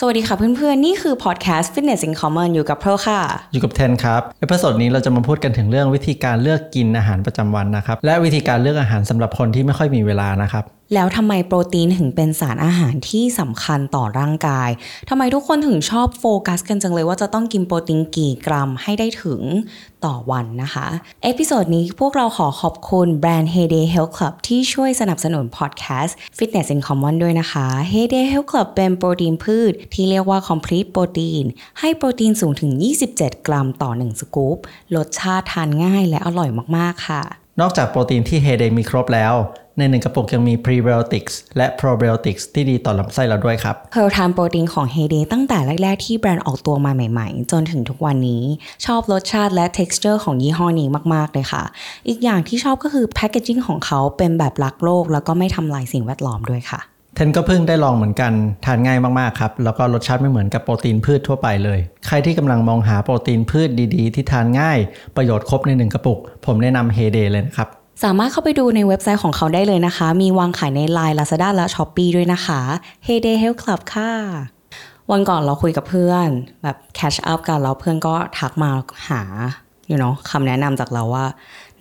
สวัสดีค่ะเพื่อนๆ นี่คือพอดแคสต์ Fitness in Common อยู่กับเพลค่ะ อยู่กับเทนครับ episode นี้เราจะมาพูดกันถึงเรื่องวิธีการเลือกกินอาหารประจำวันนะครับ และวิธีการเลือกอาหารสำหรับคนที่ไม่ค่อยมีเวลานะครับ แล้วทำไมโปรตีนถึงเป็นสารอาหารที่สำคัญต่อร่างกายทำไมทุกคนถึงชอบโฟกัสกันจังเลยว่าจะต้องกินโปรตีนกี่กรัมให้ได้ถึงต่อวันนะคะ episode นี้พวกเราขอขอบคุณแบรนด์ Heyday Health Club ที่ช่วยสนับสนุนพอดแคสต์ Fitness in Common ด้วยนะคะ Heyday Health Club เป็นโปรตีนพืชที่เรียกว่า Complete Protein ให้โปรตีนสูงถึง 27 กรัมต่อ 1 สกู๊ป รสชาติทานง่ายและอร่อยมาก ๆ ค่ะ นอกจากโปรตีนที่เฮเดมีครบแล้ว ในหนึ่งกระปุกยังมี prebiotics และ probiotics ที่ดีต่อลำไส้เราด้วยครับเพร์ลทานโปรตีนของ Heyday ตั้งแต่แรก ๆ ที่แบรนด์ออกตัวมาใหม่ ๆ จนถึงทุกวันนี้ ชอบรสชาติและ texture ของยี่ห้อนี้มาก ๆ เลยค่ะ อีกอย่างที่ชอบก็คือ packaging ของเขาเป็นแบบรักโลก แล้วก็ไม่ทำลายสิ่งแวดล้อมด้วยค่ะเทนก็เพิ่งได้ลองเหมือนกันทานง่ายมากๆครับ แล้วก็รสชาติไม่เหมือนกับโปรตีนพืชทั่วไปเลย ใครที่กำลังมองหาโปรตีนพืชดีๆ ที่ทานง่าย ประโยชน์ครบในหนึ่งกระปุก ผมแนะนำเฮเดเลยนะครับ สามารถเข้าไปดูในเว็บไซต์ของเขาได้เลยนะคะ มีวางขายใน Line Lazada และ Shopee ด้วยนะคะ Heyday Health Club ค่ะ วันก่อนเราคุยกับเพื่อน แบบ catch up กันแล้วเพื่อนก็ทักมาหา you know คำแนะนำจากเราว่า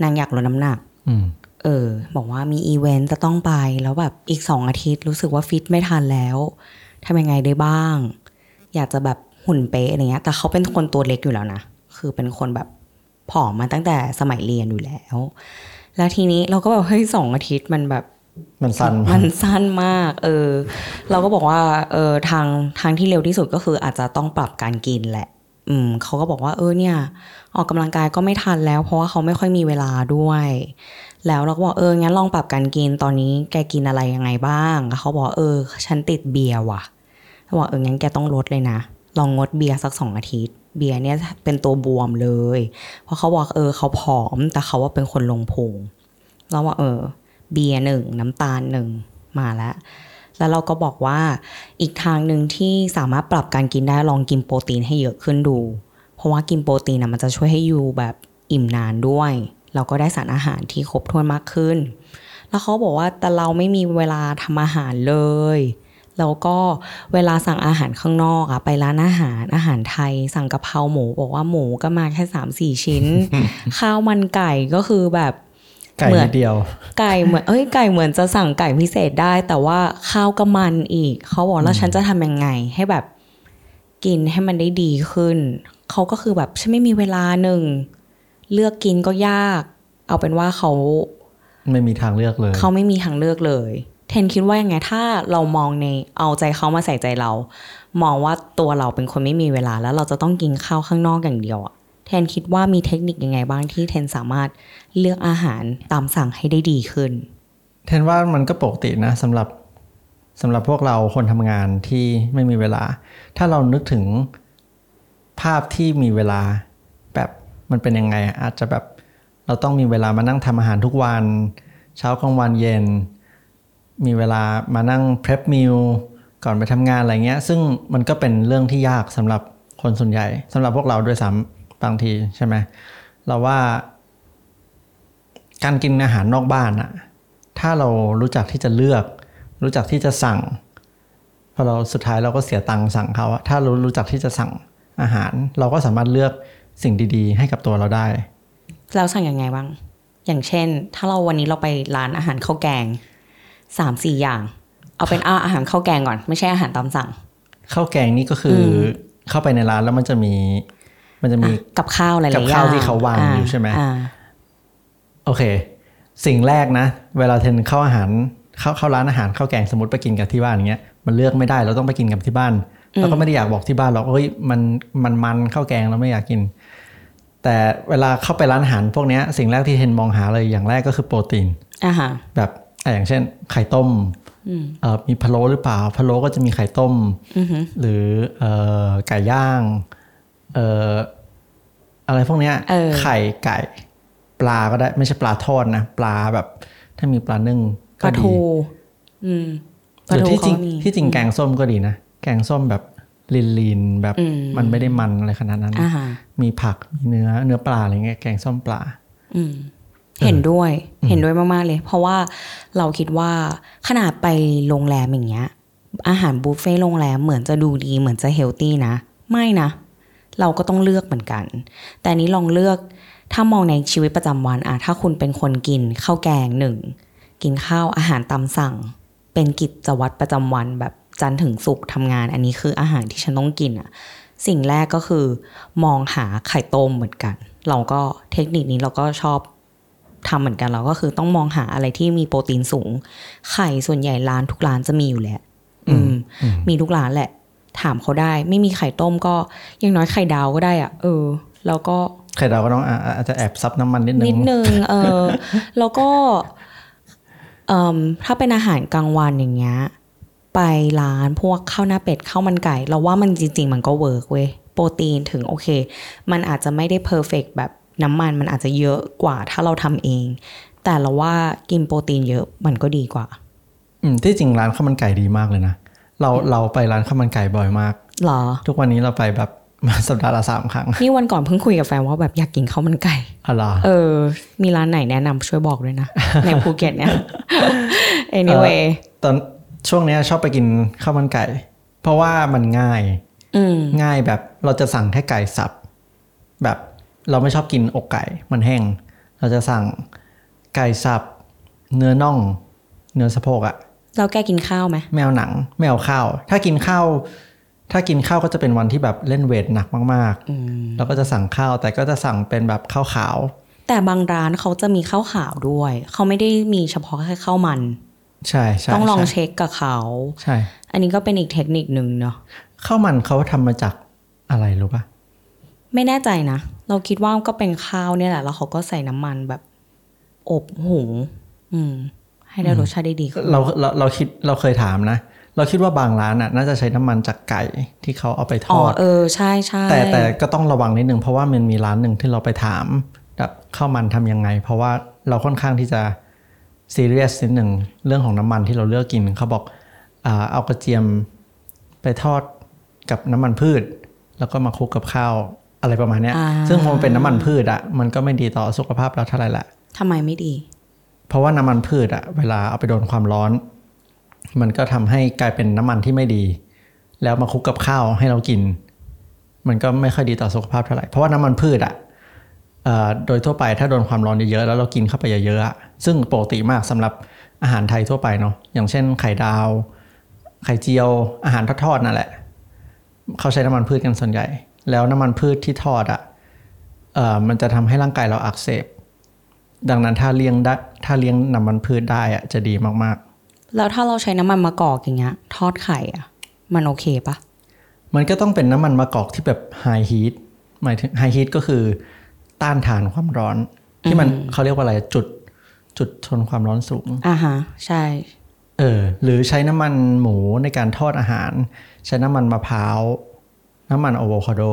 นางอยากลดน้ำหนักอืมเออ บอกว่ามีอีเวนต์จะต้องไป แล้วแบบอีกสองอาทิตย์รู้สึกว่าฟิตไม่ทันแล้วทำยังไงได้บ้าง อยากจะแบบหุ่นเป๊ะอะไรเงี้ย แต่เขาเป็นคนตัวเล็กอยู่แล้วนะ คือเป็นคนแบบผอมมาตั้งแต่สมัยเรียนอยู่แล้ว แล้วทีนี้เราก็แบบเฮ้ยสองอาทิตย์มันแบบมันสั้นมัมากนสั้นมาก เออ เราก็บอกว่า เออทางทางที่เร็วที่สุดก็คืออาจจะต้องปรับการกินแหละ อืมเขาก็บอกว่า เออเนี่ย ออกกำลังกายก็ไม่ทันแล้ว เพราะว่าเขาไม่ค่อยมีเวลาด้วย แล้วเราก็บอกเอองั้นลองปรับการกินตอนนี้แกกินอะไรยังไงบ้างแล้วเขาบอกเออ ฉันติดเบียร์ว่ะเขาบอกเอองั้นแกต้องลดเลยนะลองงดเบียร์สักสองอาทิตย์ เบียร์เนี่ยเป็นตัวบวมเลย เพราะเขาบอกเออเขาผอม แต่เขาว่าเป็นคนลงพุงเราว่าเออ เบียร์หนึ่งน้ำตาลหนึ่งมาแล้ว แล้วเราก็บอกว่าอีกทางหนึ่งที่สามารถปรับการกินได้ลองกินโปรตีนให้เยอะขึ้นดู เพราะว่ากินโปรตีนนะมันจะช่วยให้อยู่แบบอิ่มนานด้วย เราก็ได้สารอาหารที่ครบถ้วนมากขึ้น แล้วเขาบอกว่าแต่เราไม่มีเวลาทำอาหารเลย แล้วก็เวลาสั่งอาหารข้างนอกอะไปร้านอาหารอาหารไทย สั่งกะเพราหมูบอกว่าหมูก็มาแค่สามสี่ชิ้น ข้าวมันไก่ก็คือแบบไก่เหมือนนิดเดียว ไก่เหมือนเอ้ยไก่เหมือนจะสั่งไก่พิเศษได้ แต่ว่าข้าวก็มันอีก เขาบอกแล้วฉันจะทำยังไง ให้แบบกินให้มันได้ดีขึ้น เขาก็คือแบบฉันไม่มีเวลาหนึ่งเลือกกินก็ยาก เอาเป็นว่าเขาไม่มีทางเลือกเลย เขาไม่มีทางเลือกเลย เทนคิดว่ายังไงถ้าเรามองในเอาใจเขามาใส่ใจเรา มองว่าตัวเราเป็นคนไม่มีเวลา แล้วเราจะต้องกินข้าวข้างนอกอย่างเดียวอะเทนคิดว่ามีเทคนิคยังไงบ้างที่เทนสามารถเลือกอาหารตามสั่งให้ได้ดีขึ้น เทนว่ามันก็ปกตินะสำหรับสำหรับพวกเราคนทำงานที่ไม่มีเวลา ถ้าเรานึกถึงภาพที่มีเวลาแบบมันเป็นยังไงอะอาจจะแบบเราต้องมีเวลามานั่งทำอาหารทุกวัน เช้ากลางวันเย็น มีเวลามานั่ง prep meal ก่อนไปทำงานอะไรเงี้ย ซึ่งมันก็เป็นเรื่องที่ยากสำหรับคนส่วนใหญ่สำหรับพวกเราด้วยซ้ำบางทีใช่ไหมเราว่า การกินอาหารนอกบ้านอะถ้าเรารู้จักที่จะเลือก รู้จักที่จะสั่งพอเราสุดท้ายเราก็เสียตังค์สั่งเขาอะถ้าเรารู้จักที่จะสั่งอาหาร เราก็สามารถเลือกสิ่งดีๆ ให้กับตัวเราได้ แล้วสั่งยังไงบ้าง อย่างเช่น ถ้าเราวันนี้เราไปร้านอาหารข้าวแกง สามสี่อย่าง เอาเป็นอาอาหารข้าวแกงก่อน ไม่ใช่อาหารตามสั่งข้าวแกงนี่ก็คืออเข้าไปในร้านแล้วมันจะมี มันจะมีกับข้าวหลายๆอย่างกับข้าวที่เขาวางอยู่ใช่ไหมอ่าโอเค สิ่งแรกนะ เวลาเทนเข้าอาหารเข้าเข้าร้านอาหารข้าวแกงสมมติไปกินกับที่บ้านอย่างเงี้ยมันเลือกไม่ได้เราต้องไปกินกับที่บ้านเราก็ไม่ได้อยากบอกที่บ้านหรอกเฮ้ยมันมันมันข้าวแกงเราไม่อยากกิน แต่เวลาเข้าไปร้านอาหารพวกเนี้ยสิ่งแรกที่เทนมองหาเลยอย่างแรกก็คือโปรตีนอ่าฮะแบบ อะอย่างเช่น ไข่ต้มเอ่อมีพะโล้หรือเปล่าพะโล้ก็จะมีไข่ต้ม หรือเอ่อไก่ย่างเอ่ออะไรพวกเนี้ยเออไข่ไก่ ปลาก็ได้ไม่ใช่ปลาทอดนะ ปลาแบบ ถ้ามีปลานึ่งปก็ลาดีทูอืมปหลารือทูที่จริงเขามีที่จริงแกงส้มก็ดีนะ แกงส้มแบบลีนๆแบบมันไม่ได้มันอะไรขนาดนั้นอ่าฮะมีผักมีเนื้อเนื้อปลาอะไรเงี้ยแกงส้มปลาอืม เห็นด้วยเห็นด้วยมากๆเลย เพราะว่าเราคิดว่าขนาดไปโรงแรมอย่างเงี้ย อาหารบุฟเฟ่ต์โรงแรมเหมือนจะดูดีเหมือนจะเฮลตี้นะ ไม่นะ เราก็ต้องเลือกเหมือนกัน แต่อันนี้ลองเลือกถ้ามองในชีวิตประจำวันอะถ้าคุณเป็นคนกินข้าวแกงหนึ่งกินข้าวอาหารตามสั่ง เป็นกิจวัตรประจำวันแบบจันทร์ถึงศุกร์ทำงาน อันนี้คืออาหารที่ฉันต้องกินอะสิ่งแรกก็คือ มองหาไข่ต้มเหมือนกัน เราก็เทคนิคนี้เราก็ชอบ ทำเหมือนกันเราก็คือต้องมองหาอะไรที่มีโปรตีนสูง ไข่ส่วนใหญ่ร้านทุกร้านจะมีอยู่แหละอืม มีทุกร้านแหละ ถามเขาได้ ไม่มีไข่ต้มก็อยังน้อยไข่ดาวก็ได้อะเออ แล้วก็ไข่ดาวก็ต้องอะอาจจะแอบซับน้ำมันนิดนึนิงดนึงเออ แล้วก็เอ่มถ้าเป็นอาหารกลางวันอย่างเงี้ยไปร้านพวกข้าวหน้าเป็ดข้าวมันไก่ เราว่ามันจริง ๆ มันก็ work เว้ยโปรตีนถึงโอเค มันอาจจะไม่ได้ perfect แบบ น้ำมันมันอาจจะเยอะกว่าถ้าเราทำเอง แต่เราว่ากินโปรตีนเยอะมันก็ดีกว่า อืมที่จริงร้านข้าวมันไก่ดีมากเลยนะ เราเราไปร้านข้าวมันไก่บ่อยมากหรอ ทุกวันนี้เราไปแบบมาสัปดาห์ละสามครั้ง นี่วันก่อนเพิ่งคุยกับแฟนว่าแบบอยากกินข้าวมันไก่อะไรอะ เออ มีร้านไหนแนะนำช่วยบอกด้วยนะ ในภูเก็ตเนี่ย anyway ตอนช่วงเนี้ยชอบไปกินข้าวมันไก่ เพราะว่ามันง่ายอืมง่ายแบบเราจะสั่งแค่ไก่สับ แบบ เราไม่ชอบกินอกไก่มันแห้ง เราจะสั่งไก่สับ เนื้อน่อง เนื้อสะโพกอะเราแกกินข้าวไหมแมวหนังแมวข้าว ถ้ากินข้าว ถ้ากินข้าวก็จะเป็นวันที่แบบเล่นเวทหนักมากๆเราก็จะสั่งข้าวแต่ก็จะสั่งเป็นแบบข้าวขาว แต่บางร้านเขาจะมีข้าวขาวด้วย เขาไม่ได้มีเฉพาะแค่ข้าวมัน ใช่ใช่ต้องลองใช่เช็คกับเขาใช่ อันนี้ก็เป็นอีกเทคนิคหนึ่งเนาะข้าวมันเขาทำมาจากอะไรรู้ปะ ไม่แน่ใจนะ เราคิดว่าก็เป็นข้าวเนี่ยแหละ แล้วเขาก็ใส่น้ำมันแบบ อบหุงอืม ให้ได้รสชาติได้ดีขึ้นเราเราเราคิดเราเคยถามนะ เราคิดว่าบางร้านอะ น่าจะใช้น้ำมันจากไก่ที่เขาเอาไปทอ๋ออดเออใช่ใช่แต่แต่ก็ต้องระวังนิดนึงเพราะว่ามันมีร้านหนึ่งที่เราไปถามแบบข้าวมันทำยังไง เพราะว่าเราค่อนข้างที่จะซีเรียสนิดหนึ่งเรื่องของน้ำมันที่เราเลือกกินเขาบอกอ่าเอากระเทียมไปทอดกับน้ำมันพืช แล้วก็มาคลุกกับข้าว อะไรประมาณเนี้ยอ่าซึ่งพอมันเป็นน้ำมันพืชอะมันก็ไม่ดีต่อสุขภาพเราเท่าไหร่ละทำไมไม่ดี เพราะว่าน้ำมันพืชอะเวลาเอาไปโดนความร้อน มันก็ทำให้กลายเป็นน้ำมันที่ไม่ดี แล้วมาคลุกกับข้าวให้เรากิน มันก็ไม่ค่อยดีต่อสุขภาพเท่าไหร่เพราะว่าน้ำมันพืชอะเอ่อโดยทั่วไปถ้าโดนความร้อนเยอะๆแล้วเรากินเข้าไปเยอะๆอะซึ่งปกติมากสำหรับอาหารไทยทั่วไปเนาะอย่างเช่น ไข่ดาว ไข่เจียวอาหารทอดๆนั่นแหละ เขาใช้น้ำมันพืชกันส่วนใหญ่ แล้วน้ำมันพืชที่ทอดอะเอ่อมันจะทำให้ร่างกายเราอักเสบ ดังนั้นถ้าเลี้ยงได้ถ้าเลี้ยงน้ำมันพืชได้อะจะดีมากแล้วถ้าเราใช้น้ำมันมะกอกอย่างเงี้ย ทอดไข่อะมันโอเคปะๆมันก็ต้องเป็นน้ำมันมะกอกที่แบบไฮฮีทหมายถึงไฮฮีทก็คือต้านทานความร้อน ที่มันเขาเรียกว่าอะไรจุดจุดทนความร้อนสูงอ่าฮะใช่เออหรือใช้น้ำมันหมูในการทอดอาหาร ใช้น้ำมันมะพร้าว น้ำมันอะโวคาโด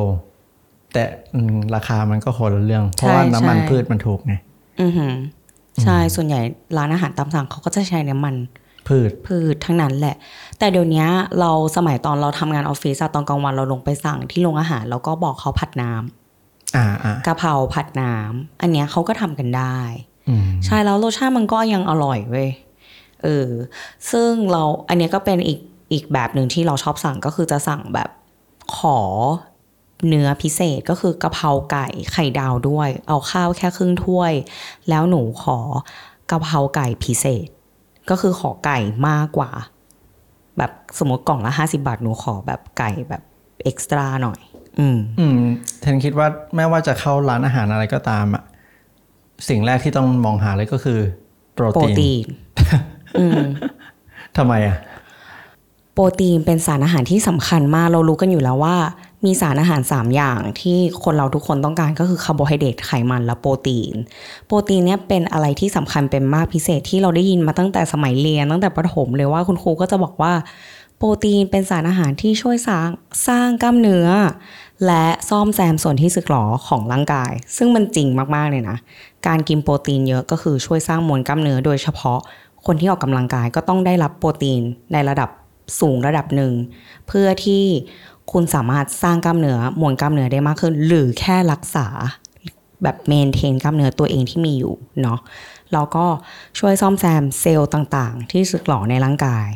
แต่อืมราคามันก็คนละเรื่อง เพราะว่าใช่น้ำมันใช่พืชมันถูกไงอือหือใช่ส่วนใหญ่ร้านอาหารตามสั่งเขาก็จะใช้น้ำมันพืชพืชทั้งนั้นแหละ แต่เดี๋ยวนี้เราสมัยตอนเราทำงานออฟฟิศอะตอนกลางวันเราลงไปสั่งที่โรงอาหารแล้วก็บอกเขาผัดน้ำอ่าอ่ากะเพราผัดน้ำอันเนี้ยเขาก็ทำกันได้อืมใช่แล้วรสชาติมันก็ยังอร่อยเว้ยเออซึ่งเราอันเนี้ยก็เป็นอีกอีกแบบหนึ่งที่เราชอบสั่งก็คือจะสั่งแบบ ขอเนื้อพิเศษก็คือกะเพราไก่ไข่ดาวด้วย เอาข้าวแค่ครึ่งถ้วย แล้วหนูขอกะเพราไก่พิเศษ ก็คือขอไก่มากกว่า แบบสมมติกล่องละห้าสิบาทหนูขอแบบไก่แบบเอ็กซ์ตร้าหน่อย อืม อืมเทนคิดว่าแม้ว่าจะเข้าร้านอาหารอะไรก็ตามอะสิ่งแรกที่ต้องมองหาเลยก็คือ โปรโปรตีนตีนอืมทำไมอะ โปรตีนเป็นสารอาหารที่สำคัญมากเรารู้กันอยู่แล้วว่า มีสารอาหาร 3 อย่างที่คนเราทุกคนต้องการก็คือคาร์โบไฮเดรตไขมันและโปรตีน โปรตีนเนี่ยเป็นอะไรที่สำคัญเป็นมากพิเศษที่เราได้ยินมาตั้งแต่สมัยเรียนตั้งแต่ประถมเลยว่าคุณครูก็จะบอกว่า โปรตีนเป็นสารอาหารที่ช่วยสร้างสร้างกล้ามเนื้อ และซ่อมแซมส่วนที่สึกหรอของร่างกาย ซึ่งมันจริงมากๆเลยนะการกินโปรตีนเยอะก็คือช่วยสร้างมวลกล้ามเนื้อโดยเฉพาะคนที่ออกกำลังกายก็ต้องได้รับโปรตีนในระดับ สูงระดับหนึ่ง เพื่อที่คุณสามารถสร้างกล้ามเนื้อมวลกล้ามเนื้อได้มากขึ้น หรือแค่รักษาแบบ maintain กล้ามเนื้อตัวเองที่มีอยู่เนาะแล้วก็ช่วยซ่อมแซมเซลล์ต่างๆ ที่สึกหรอในร่างกาย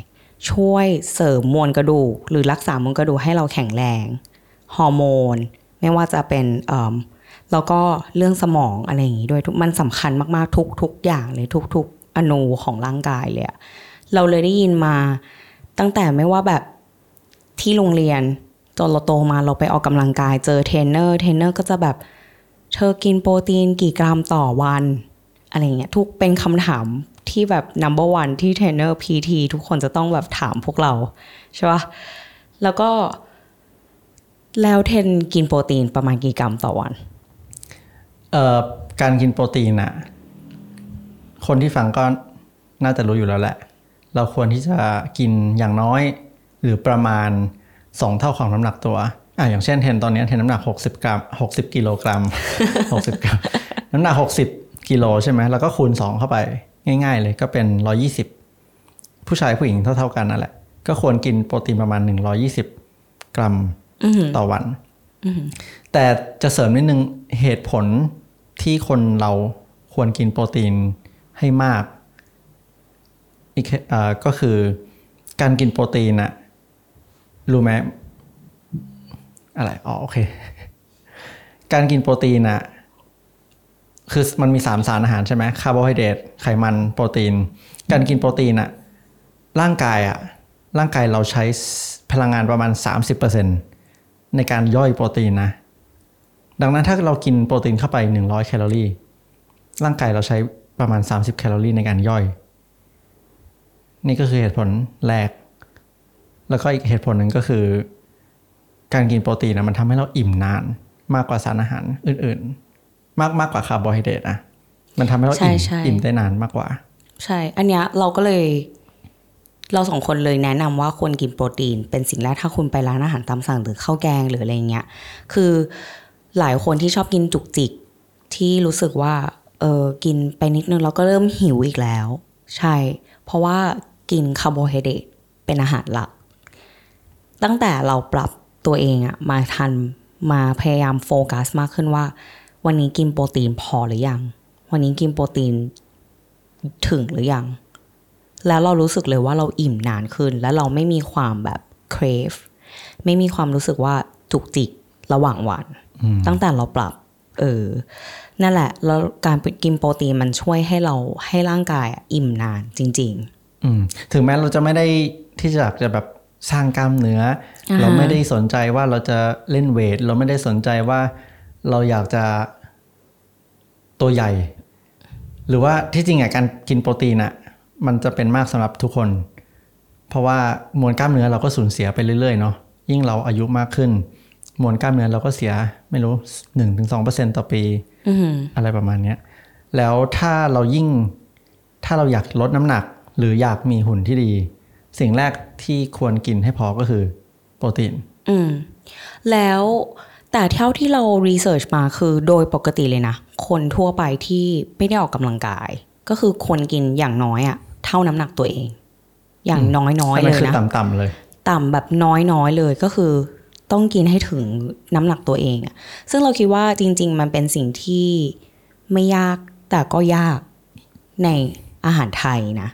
ช่วยเสริมมวลกระดูก หรือรักษามวลกระดูกให้เราแข็งแรงฮอร์โมน ไม่ว่าจะเป็นเอ่อแล้วก็เรื่องสมองอะไรอย่างงี้ด้วยทุกมันสำคัญมากๆทุกทุกอย่างเลยทุกทุกอณูของร่างกายเลยเราเลยได้ยินมา ตั้งแต่ไม่ว่าแบบที่โรงเรียนจนเราโตมาเราไปออกกำลังกายเจอเทรนเนอร์เทรนเนอร์ก็จะแบบเธอกินโปรตีนกี่กรัมต่อวัน อะไรเงี้ยทุกเป็นคำถามที่แบบ number one ที่เทรนเนอร์ PT ทุกคนจะต้องแบบถามพวกเรา ใช่ปะแล้วก็ แล้วเทนกินโปรตีนประมาณกี่กรัมต่อวัน เอ่อ การกินโปรตีนอะคนที่ฟังก็น่าจะรู้อยู่แล้วแหละ เราควรที่จะกินอย่างน้อย หรือประมาณ 2 เท่าของน้ำหนักตัวอะอย่างเช่นเทนตอนนี้เทนน้ำหนัก 60 กรัม 60 กิโลกรัม 60 กรัม น้ำหนัก 60 กิโลใช่ไหมแล้วก็คูณ 2 เข้าไปง่าย ๆ เลยก็เป็น 120 ผู้ชายผู้หญิงเท่าๆกันนั่นแหละ ก็ควรกินโปรตีนประมาณ 120 กรัมต่อวัน แต่จะเสริมนิดนึงเหตุผลที่คนเราควรกินโปรตีนให้มากี่ก็คือการกินโปรตีนอะรู้ไหมอะไรอ๋อโอเค การกินโปรตีนอะคือมันมีสามสารอาหารใช่ไหมคาร์โบไฮเดรตไขมันโปรตีน การกินโปรตีนอะร่างกายอะร่างกายเราใช้พลังงานประมาณ 30%ในการย่อยโปรตีนนะ ดังนั้นถ้าเรากินโปรตีนเข้าไป 100 แคลอรี่ ร่างกายเราใช้ประมาณ 30 แคลอรี่ในการย่อย นี่ก็คือเหตุผลแรก แล้วก็อีกเหตุผลหนึ่งก็คือ การกินโปรตีนนะมันทำให้เราอิ่มนานมากกว่าสารอาหารอื่น ๆ มากมากกว่าคาร์โบไฮเดรตนะมันทำให้เราอิ่มใช่ใช่อิ่มได้นานมากกว่า ใช่ อันเนี้ยเราก็เลย เราสองคนเลยแนะนำว่าควรกินโปรตีน เป็นสิ่งแรกถ้าคุณไปร้านอาหารตามสั่งหรือข้าวแกงหรืออะไรเงี้ย คือหลายคนที่ชอบกินจุกจิกที่รู้สึกว่าเออกินไปนิดนึงแล้วก็เริ่มหิวอีกแล้ว ใช่ เพราะว่า กินคาร์โบไฮเดรตเป็นอาหารหลัก ตั้งแต่เราปรับตัวเองอะมาทันมาพยายามโฟกัสมากขึ้นว่า วันนี้กินโปรตีนพอหรือยัง วันนี้กินโปรตีนถึงหรือยัง แล้วเรารู้สึกเลยว่าเราอิ่มนานขึ้น และเราไม่มีความแบบเครฟไม่มีความรู้สึกว่าจุกจิกระหว่างวัน ตั้งแต่เราปรับ เออ นั่นแหละ แล้วการกินโปรตีนมันช่วยให้เราให้ร่างกายอะอิ่มนานจริงอืม ถึงแม้เราจะไม่ได้ที่จะจะแบบสร้างกล้ามเนื้ออาฮะเราไม่ได้สนใจว่าเราจะเล่นเวท เราไม่ได้สนใจว่าเราอยากจะตัวใหญ่ หรือว่าที่จริงอะการกินโปรตีนอะ มันจะเป็นมากสำหรับทุกคน เพราะว่ามวลกล้ามเนื้อเราก็สูญเสียไปเรื่อยๆเนาะยิ่งเราอายุมากขึ้น มวลกล้ามเนื้อเราก็เสียไม่รู้หนึ่งถึงสองเปอร์เซ็นต่อปีๆอืมอะไรประมาณเนี้ยแล้วถ้าเรายิ่งถ้าเราอยากลดน้ำหนัก หรืออยากมีหุ่นที่ดี สิ่งแรกที่ควรกินให้พอก็คือ โปรตีน อืม แล้วแต่เท่าที่เรารีเสิร์ชมาคือโดยปกติเลยนะ คนทั่วไปที่ไม่ได้ออกกำลังกาย ก็คือควรกินอย่างน้อยอะเท่าน้ำหนักตัวเอง อย่างน้อยๆอันเลนั้นยคือนะต่ำๆเลย ต่ำแบบน้อยๆเลยก็คือ ต้องกินให้ถึงน้ำหนักตัวเองอะซึ่งเราคิดว่าจริง ๆ มันเป็นสิ่งที่ไม่ยากแต่ก็ยากในอาหารไทยนะ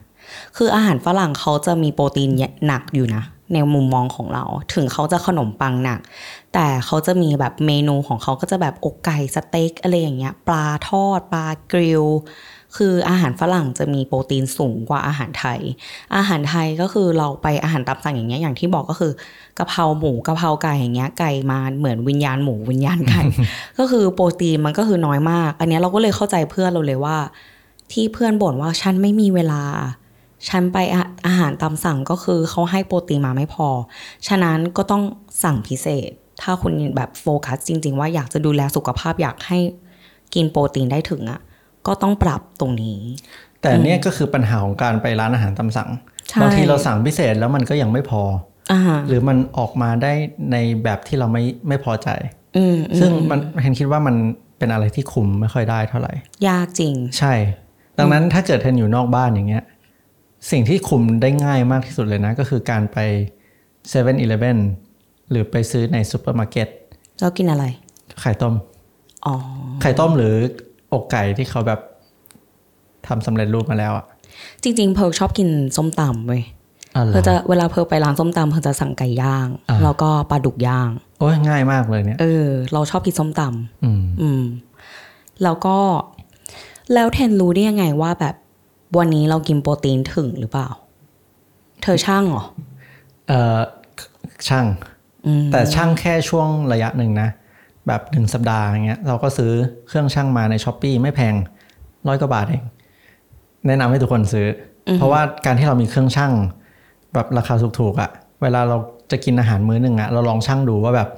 คืออาหารฝรั่งเขาจะมีโปรตีนหนักอยู่นะ ในมุมมองของเรา ถึงเขาจะขนมปังหนัก แต่เขาจะมีแบบเมนูของเขาก็จะแบบอกไก่สเต็กอะไรอย่างเงี้ย ปลาทอด ปลากริลคืออาหารฝรั่งจะมีโปรตีนสูงกว่าอาหารไทย อาหารไทยก็คือเราไปอาหารตามสั่งอย่างเงี้ยอย่างที่บอกก็คือกะเพราหมูกะเพราไก่อย่างเงี้ยไก่มาเหมือนวิญญาณหมูวิญญาณไก่ก็คือโปรตีนมันก็คือน้อยมาก อันเนี้ยเราก็เลยเข้าใจเพื่อนเราเลยว่า ที่เพื่อนบ่นว่าฉันไม่มีเวลา ฉันไปอาอาหารตามสั่งก็คือเขาให้โปรตีนมาไม่พอ ฉะนั้นก็ต้องสั่งพิเศษ ถ้าคุณแบบโฟกัสจริง ๆ ว่าอยากจะดูแลสุขภาพอยากให้กินโปรตีนได้ถึงอะ ก็ต้องปรับตรงนี้ แต่เนี่ยก็คือปัญหาของการไปร้านอาหารตามสั่งใช่บางทีเราสั่งพิเศษแล้วมันก็ยังไม่พออ่าหรือมันออกมาได้ในแบบที่เราไม่ไม่พอใจอืมอืมซึ่งมันเห็นคิดว่ามันเป็นอะไรที่คุมไม่ค่อยได้เท่าไหร่ ยากจริง ใช่ ดังนั้นถ้าเกิดทานอยู่นอกบ้านอย่างเงี้ย สิ่งที่คุมได้ง่ายมากที่สุดเลยนะ ก็คือการไป7 e เ e ่ e อหรือไปซื้อในซูเปอร์มาร์เก็ตเรากินอะไร ไข่ต้มอ๋อไข่ต้มหรืออกไก่ที่เขาแบบทำสำเร็จรูปมาแล้วอะจริง ๆ เพิร์กชอบกินส้มตำเว้ยอ๋อเหรอเพอจะเวลาเพอไปร้านส้มตำเพอจะสั่งไก่ย่างอ่าแล้วก็ปลาดุกย่าง โอ้ยง่ายมากเลยเนี่ยเออ เราชอบกินส้มตำอืมอืมแล้วก็แล้วเทนรู้ได้ยังไงว่าแบบ วันนี้เรากินโปรตีนถึงหรือเปล่า เธอช่างเหรอ เอ่อช่างอืมแต่ช่างแค่ช่วงระยะหนึ่งนะ แบบหนึ่งสัปดาห์อย่างเงี้ย เราก็ซื้อเครื่องช่างมาในช้อปปีไม่แพงร้อยกว่าบาทเองแนะนำให้ทุกคนซื้ออเพราะว่าการที่เรามีเครื่องช่างแบบราคาถูกๆอะ่ะ เวลาเราจะกินอาหารมื้อหนึ่งอะ่ะเราลองช่างดูว่าแบบ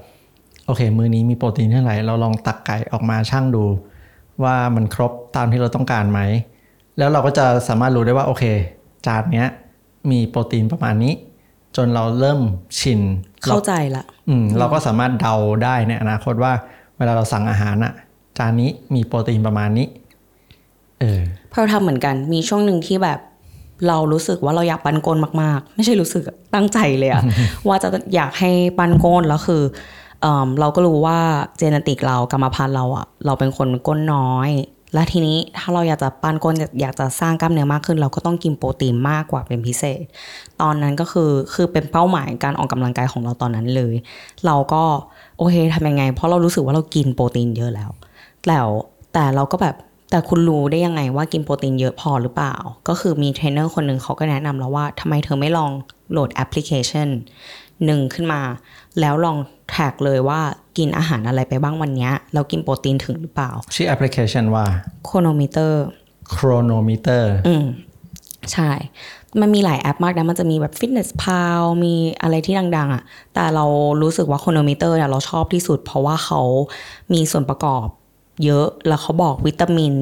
โอเค มื้อนี้มีโปรตีนเท่าไหร่เราลองตักไก่ออกมาช่างดู ว่ามันครบตามที่เราต้องการไหม แล้วเราก็จะสามารถรู้ได้ว่าโอเค จานเนี้ยมีโปรตีนประมาณนี้ จนเราเริ่มชินเข้าใจละอืมเราก็สามารถเดาได้ในอนาคตว่า เวลาเราสั่งอาหารอะจานนี้มีโปรตีนประมาณนี้ เออเพราะเราทำเหมือนกัน มีช่วงหนึ่งที่แบบเรารู้สึกว่าเราอยากปั้นก้นมาก ๆ ไม่ใช่รู้สึกอะตั้งใจเลยอะว่าจะอยากให้ปั้นก้นแล้วคือเอิ่มเราก็รู้ว่าเจเนติกเรากรรมพันธุ์เราอะเราเป็นคนก้นน้อย และทีนี้ถ้าเราอยากจะปั้นก้นอยากจะสร้างกล้ามเนื้อมากขึ้น เราก็ต้องกินโปรตีนมากกว่าเป็นพิเศษ ตอนนั้นก็คือคือเป็นเป้าหมายการออกกำลังกายของเราตอนนั้นเลย เราก็โอเคทำยังไง เพราะเรารู้สึกว่าเรากินโปรตีนเยอะแล้วแล้วแต่เราก็แบบแต่คุณรู้ได้ยังไงว่ากินโปรตีนเยอะพอหรือเปล่า ก็คือมีเทรนเนอร์คนหนึ่งเขาก็แนะนำเราว่าทำไมเธอไม่ลองโหลดแอปพลิเคชันหนึ่งขึ้นมา แล้วลอง track เลยว่ากินอาหารอะไรไปบ้างวันเนี้ยแล้วกินโปรตีนถึงหรือเปล่า ชื่อแอปพลิเคชันว่า Cronometer Cronometer อืมใช่ มันมีหลายแอปมากนะ มันจะมีแบบ Fitness Pal มีอะไรที่ดัง ๆอะ แต่เรารู้สึกว่า Cronometer เนี่ยเราชอบที่สุด เพราะว่าเขามีส่วนประกอบ เยอะแล้วเขาบอกวิตามิน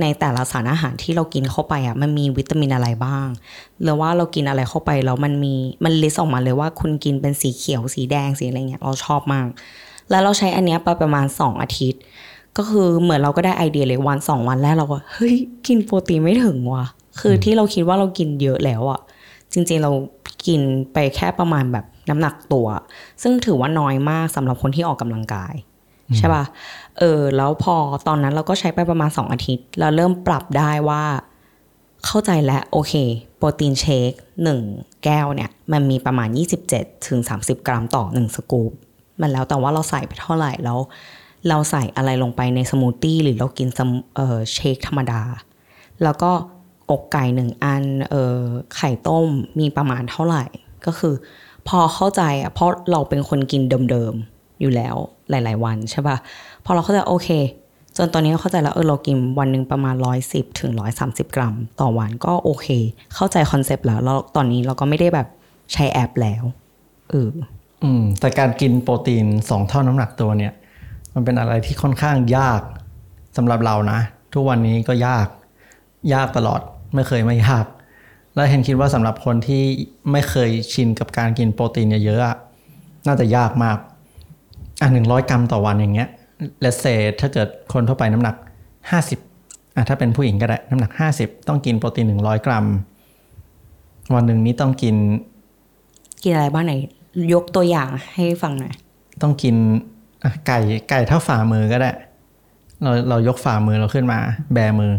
ในแต่ละสารอาหารที่เรากินเข้าไปอะมันมีวิตามินอะไรบ้าง หรือว่าเรากินอะไรเข้าไปแล้วมันมีมัน list ออกมาเลยว่าคุณกินเป็นสีเขียวสีแดงสีอะไรเงี้ยเราชอบมาก แล้วเราใช้อันเนี้ยไปประมาณ 2 อาทิตย์ ก็คือเหมือนเราก็ได้ไอเดียเลยวันสองวันแรกเราก็เฮ้ยกินโปรตีนไม่ถึงว่ะ คือที่เราคิดว่าเรากินเยอะแล้วอะจริงๆเรากินไปแค่ประมาณแบบน้ำหนักตัว ซึ่งถือว่าน้อยมากสำหรับคนที่ออกกำลังกาย ใช่ป่ะ เออ แล้วพอตอนนั้นเราก็ใช้ไปประมาณสองอาทิตย์ เราเริ่มปรับได้ว่าเข้าใจแล้วโอเค protein shake หนึ่งแก้วเนี่ย มันมีประมาณ 27ถึง30 กรัมต่อ 1 สกู๊ปมันแล้วแต่ว่าเราใส่ไปเท่าไหร่แล้ว เราใส่อะไรลงไปในสมูทตี้หรือเรากินเออ shake ธรรมดา แล้วก็อกไก่หนึ่งอันเออไข่ต้มมีประมาณเท่าไหร่ ก็คือ พอเข้าใจอะเพราะเราเป็นคนกินเดิมๆ อยู่แล้วหลาย ๆ วันใช่ป่ะพอเราเข้าใจโอเค จนตอนนี้เข้าใจแล้วเออเรากินวันหนึ่งประมาณ 110ถึง130 กรัม ต่อวันก็โอเค เข้าใจคอนเซปต์แล้วแล้วตอนนี้เราก็ไม่ได้แบบใช้แอปแล้วเอออืมแต่การกินโปรตีนสองเท่าน้ำหนักตัวเนี่ย มันเป็นอะไรที่ค่อนข้างยากสำหรับเรานะ ทุกวันนี้ก็ยาก ยากตลอดไม่เคยไม่ยาก แล้วเห็นคิดว่าสำหรับคนที่ไม่เคยชินกับการกินโปรตีนเยอะๆน่าจะยากมาก อะหนึ่งร้อยกรัมต่อวันอย่างเงี้ยเลสเซถ้าเกิดคนทั่วไปน้ำหนักห้าสิบอะถ้าเป็นผู้หญิงก็ได้น้ำหนักห้าสิบต้องกินโปรตีนหนึ่งร้อยกรัม วันหนึ่งนี้ต้องกิน กินอะไรบ้างไหน ยกตัวอย่างให้ฟังหน่อยต้องกินอะไก่ไก่เท่าฝ่ามือก็ได้ เราเรายกฝ่ามือเราขึ้นมา แบมือ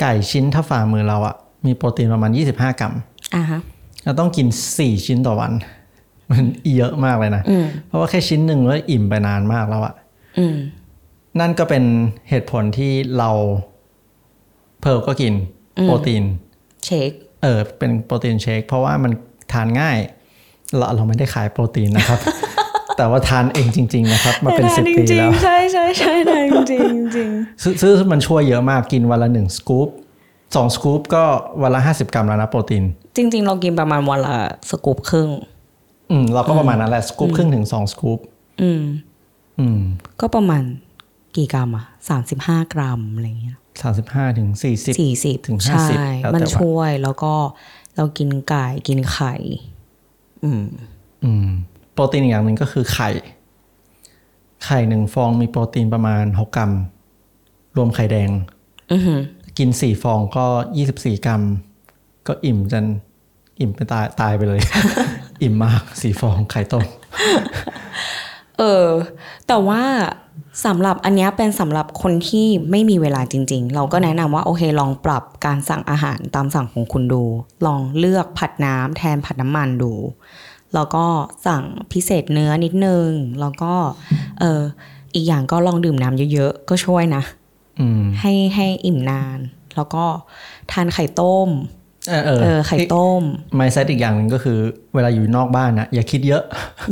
ไก่ชิ้นเท่าฝ่ามือเราอะมีโปรตีนประมาณ25กรัมอะฮะเราต้องกิน4ชิ้นต่อวัน มันเยอะมากเลยนะอืมเพราะว่าแค่ชิ้นหนึ่งก็อิ่มไปนานมากแล้วอะอืมนั่นก็เป็นเหตุผลที่เราเพิร์ลก็กินโปรตีนเชคเออเป็นโปรตีนเชคเพราะว่ามันทานง่าย เราเราไม่ได้ขายโปรตีนนะครับ แต่ว่าทานเองจริง ๆ นะครับ มาเป็นสิบปีแล้วใช่ใช่ใช่ได้จริงจริงซื้อซื้อมันช่วยเยอะมากกินวันละหนึ่งสกู๊ปสองสกู๊ปก็วันละห้าสิบกรัมแล้วนะโปรตีน จริง ๆ เรากินประมาณวันละสกู๊ปครึ่ง อืมเราก็ประมาณนั้นแหละสกู๊ปครึ่งถึงสองสกู๊ปอืม อืม ก็ประมาณกี่กรัมอะสามสิบห้ากรัมอะไรเงี้ยสามสิบห้าถึงสี่สิบสี่สิบถึงใช่50แล้วแต่มันว่าช่วยแล้วก็เรากินไก่กินไข่ อืม อืม โปรตีนอีกอย่างหนึ่งก็คือไข่ ไข่หนึ่งฟองมีโปรตีนประมาณหกกรัม รวมไข่แดงอือหือกินสี่ฟองก็ยี่สิบสี่กรัม ก็อิ่มจน อิ่มไปตายตายไปเลย อิ่มมากสี่ฟองไข่ต้มเออ แต่ว่าสำหรับอันเนี้ยเป็นสำหรับคนที่ไม่มีเวลาจริง ๆ เราก็แนะนำว่าโอเคลองปรับการสั่งอาหารตามสั่งของคุณดู ลองเลือกผัดน้ำแทนผัดน้ำมันดู แล้วก็สั่งพิเศษเนื้อนิดนึง แล้วก็เอออีกอย่างก็ลองดื่มน้ำเยอะๆ ก็ช่วยนะอืมให้ให้อิ่มนาน แล้วก็ทานไข่ต้ม เออเออเออไข่ต้มไมซ์เซตอีกอย่างหนึ่งก็คือ เวลาอยู่นอกบ้านนะอย่าคิดเยอะ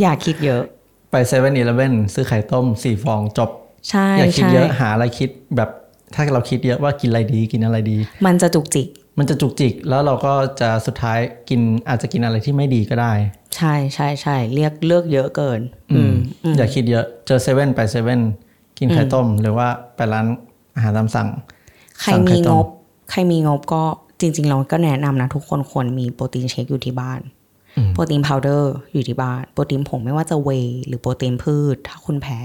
อย่าคิดเยอะ ไปเซเว่นอีเลฟเว่นซื้อไข่ต้มสี่ฟองจบใช่อย่าคิดใช่เยอะหาอะไรคิดแบบถ้าเราคิดเยอะว่ากินอะไรดีกินอะไรดี มันจะจุกจิก มันจะจุกจิก แล้วเราก็จะสุดท้ายกินอาจจะกินอะไรที่ไม่ดีก็ได้ ใช่ใช่ใช่เรียกเลือกเยอะเกิน อืมอืมอย่าคิดเยอะเจอเซเว่นไปเซเว่นกินไข่ต้มหรือว่าไปร้านอาหารตามสั่ง สั่งไข่มีต้งบใครมีงบก็ จริง ๆ เราก็แนะนำนะทุกคนควรมี protein shake อยู่ที่บ้าน protein powder อยู่ที่บ้าน โปรตีนผงไม่ว่าจะเวย์หรือโปรตีนพืช ถ้าคุณแพ้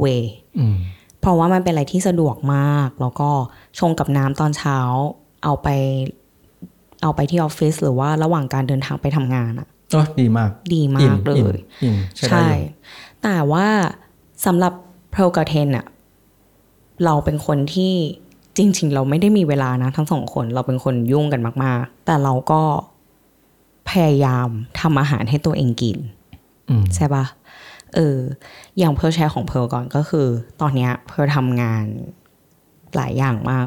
เวย์อืมเพราะว่ามันเป็นอะไรที่สะดวกมาก แล้วก็ชงกับน้ำตอนเช้า เอาไป เอาไปที่ออฟฟิศหรือว่าระหว่างการเดินทางไปทำงานอะโอ้ดีมาก ดีมากเลย อิ่ม อิ่ม อิ่มใช่ได้ใช่อยู่แต่ว่าสำหรับโปรกาเทนอะเราเป็นคนที่ จริง ๆ เราไม่ได้มีเวลานะ ทั้งสองคนเราเป็นคนยุ่งกันมาก ๆ แต่เราก็พยายามทำอาหารให้ตัวเองกินอืมใช่ปะเออ อย่างเพร์ลแชร์ของเพร์ลก่อนก็คือ ตอนเนี้ยเพร์ลทำงานหลายอย่างมาก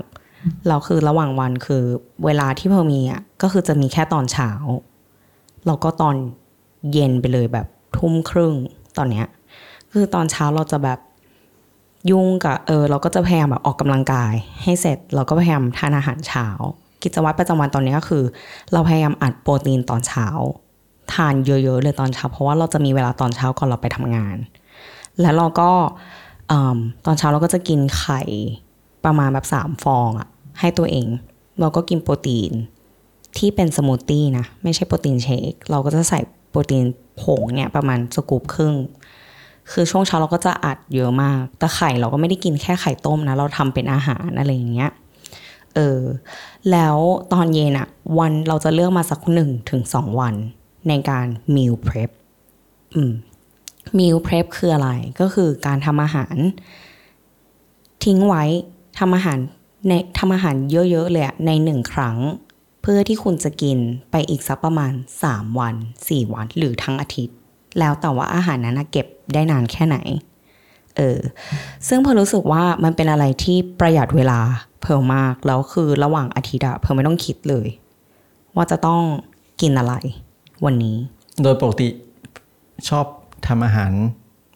เราคือระหว่างวันคือเวลาที่เพร์ลมีอะก็คือจะมีแค่ตอนเช้าแล้วก็ตอนเย็นไปเลยแบบทุ่มครึ่งตอนเนี้ย คือตอนเช้าเราจะแบบ ยุ่งกับเออเราก็จะพยายามแบบออกกำลังกาย ให้เสร็จเราก็พยายามทานอาหารเช้า กิจวัตรประจำวันตอนนี้ก็คือ เราพยายามอัดโปรตีนตอนเช้า ทานเยอะๆเลยตอนเช้า เพราะว่าเราจะมีเวลาตอนเช้าก่อนเราไปทำงาน แล้วเราก็อตอนเช้าเราก็จะกินไข่ประมาณแบบสามฟองอะให้ตัวเอง เราก็กินโปรตีนที่เป็นสมูทตี้นะ ไม่ใช่โปรตีนเชค เราก็จะใส่โปรตีนผงเนี่ยประมาณสกูปครึ่ง คือช่วงเช้าเราก็จะอัดเยอะมาก แต่ไข่เราก็ไม่ได้กินแค่ไข่ต้มนะ เราทำเป็นอาหารอะไรอย่างเงี้ย เออ แล้วตอนเย็นอะวันเราจะเลือกมาสักหนึ่งถึงสองวันในการ meal prep อืม meal prep คืออะไร ก็คือการทำอาหาร ทิ้งไว้ทำอาหารในทำอาหารเยอะๆเลยในหนึ่งครั้ง เพื่อที่คุณจะกินไปอีกสักประมาณ 3 วัน 4 วันหรือทั้งอาทิตย์ แล้วแต่ว่าอาหารนั้นเก็บ ได้นานแค่ไหน เออ ซึ่งเพอรู้สึกว่ามันเป็นอะไรที่ประหยัดเวลาเพอมาก แล้วคือระหว่างอาทิตย์อะเพอไม่ต้องคิดเลย ว่าจะต้องกินอะไรวันนี้ โดยปกติชอบทำอาหาร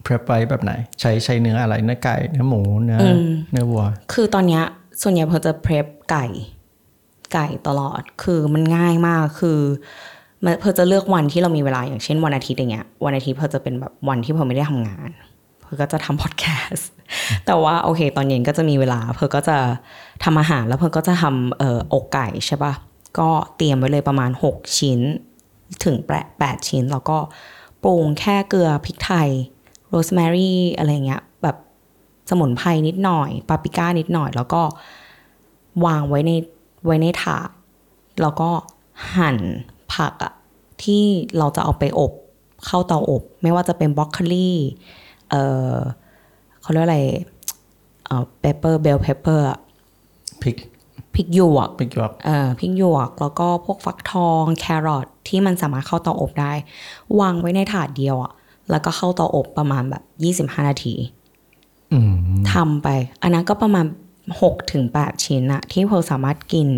เพร p ไว้แบบไหน ใช้ใช้เนื้ออะไรเนื้อไก่เนื้อหมูเนื้ออเนื้อวัว คือตอนเนี้ยส่วนใหญ่เพอจะเพรพไก่ ไก่ตลอด คือมันง่ายมากคือมัน เพอจะเลือกวันที่เรามีเวลาอย่างเช่นวันอาทิตย์อย่างเงี้ยวันอาทิตย์เพอจะเป็นแบบวันที่เพอไม่ได้ทำงานเพอก็จะทำพอดแคสต์แต่ว่าโอเค ตอนเย็นก็จะมีเวลา เพอก็จะทำอาหารแล้วเพอก็จะทำเอ่ออกไก่ใช่ปะก็เตรียมไว้เลยประมาณ 6 ชิ้น ถึงแปดแปดชิ้น แล้วก็ปรุงแค่เกลือพริกไทยโรสแมรี่อะไรเงี้ยแบบสมุนไพรนิดหน่อยปาปริก้านิดหน่อย แล้วก็วางไว้ในไว้ในถาดแล้วก็หั่น ผักอะที่เราจะเอาไปอบเข้าเตาอบ ไม่ว่าจะเป็นบรอกโคลีเออเขาเรียกอะไรเออ pepper bell pepper พริกพริกหยวกพริกหยวกเอ่อพริกหยวก แล้วก็พวกฟักทองแครอทที่มันสามารถเข้าเตาอบได้ วางไว้ในถาดเดียวอะแล้วก็เข้าเตาอบประมาณแบบ25นาทีอืมทำไป อันนั้นก็ประมาณ6ถึง8ชิ้นอะที่เพลสามารถกิน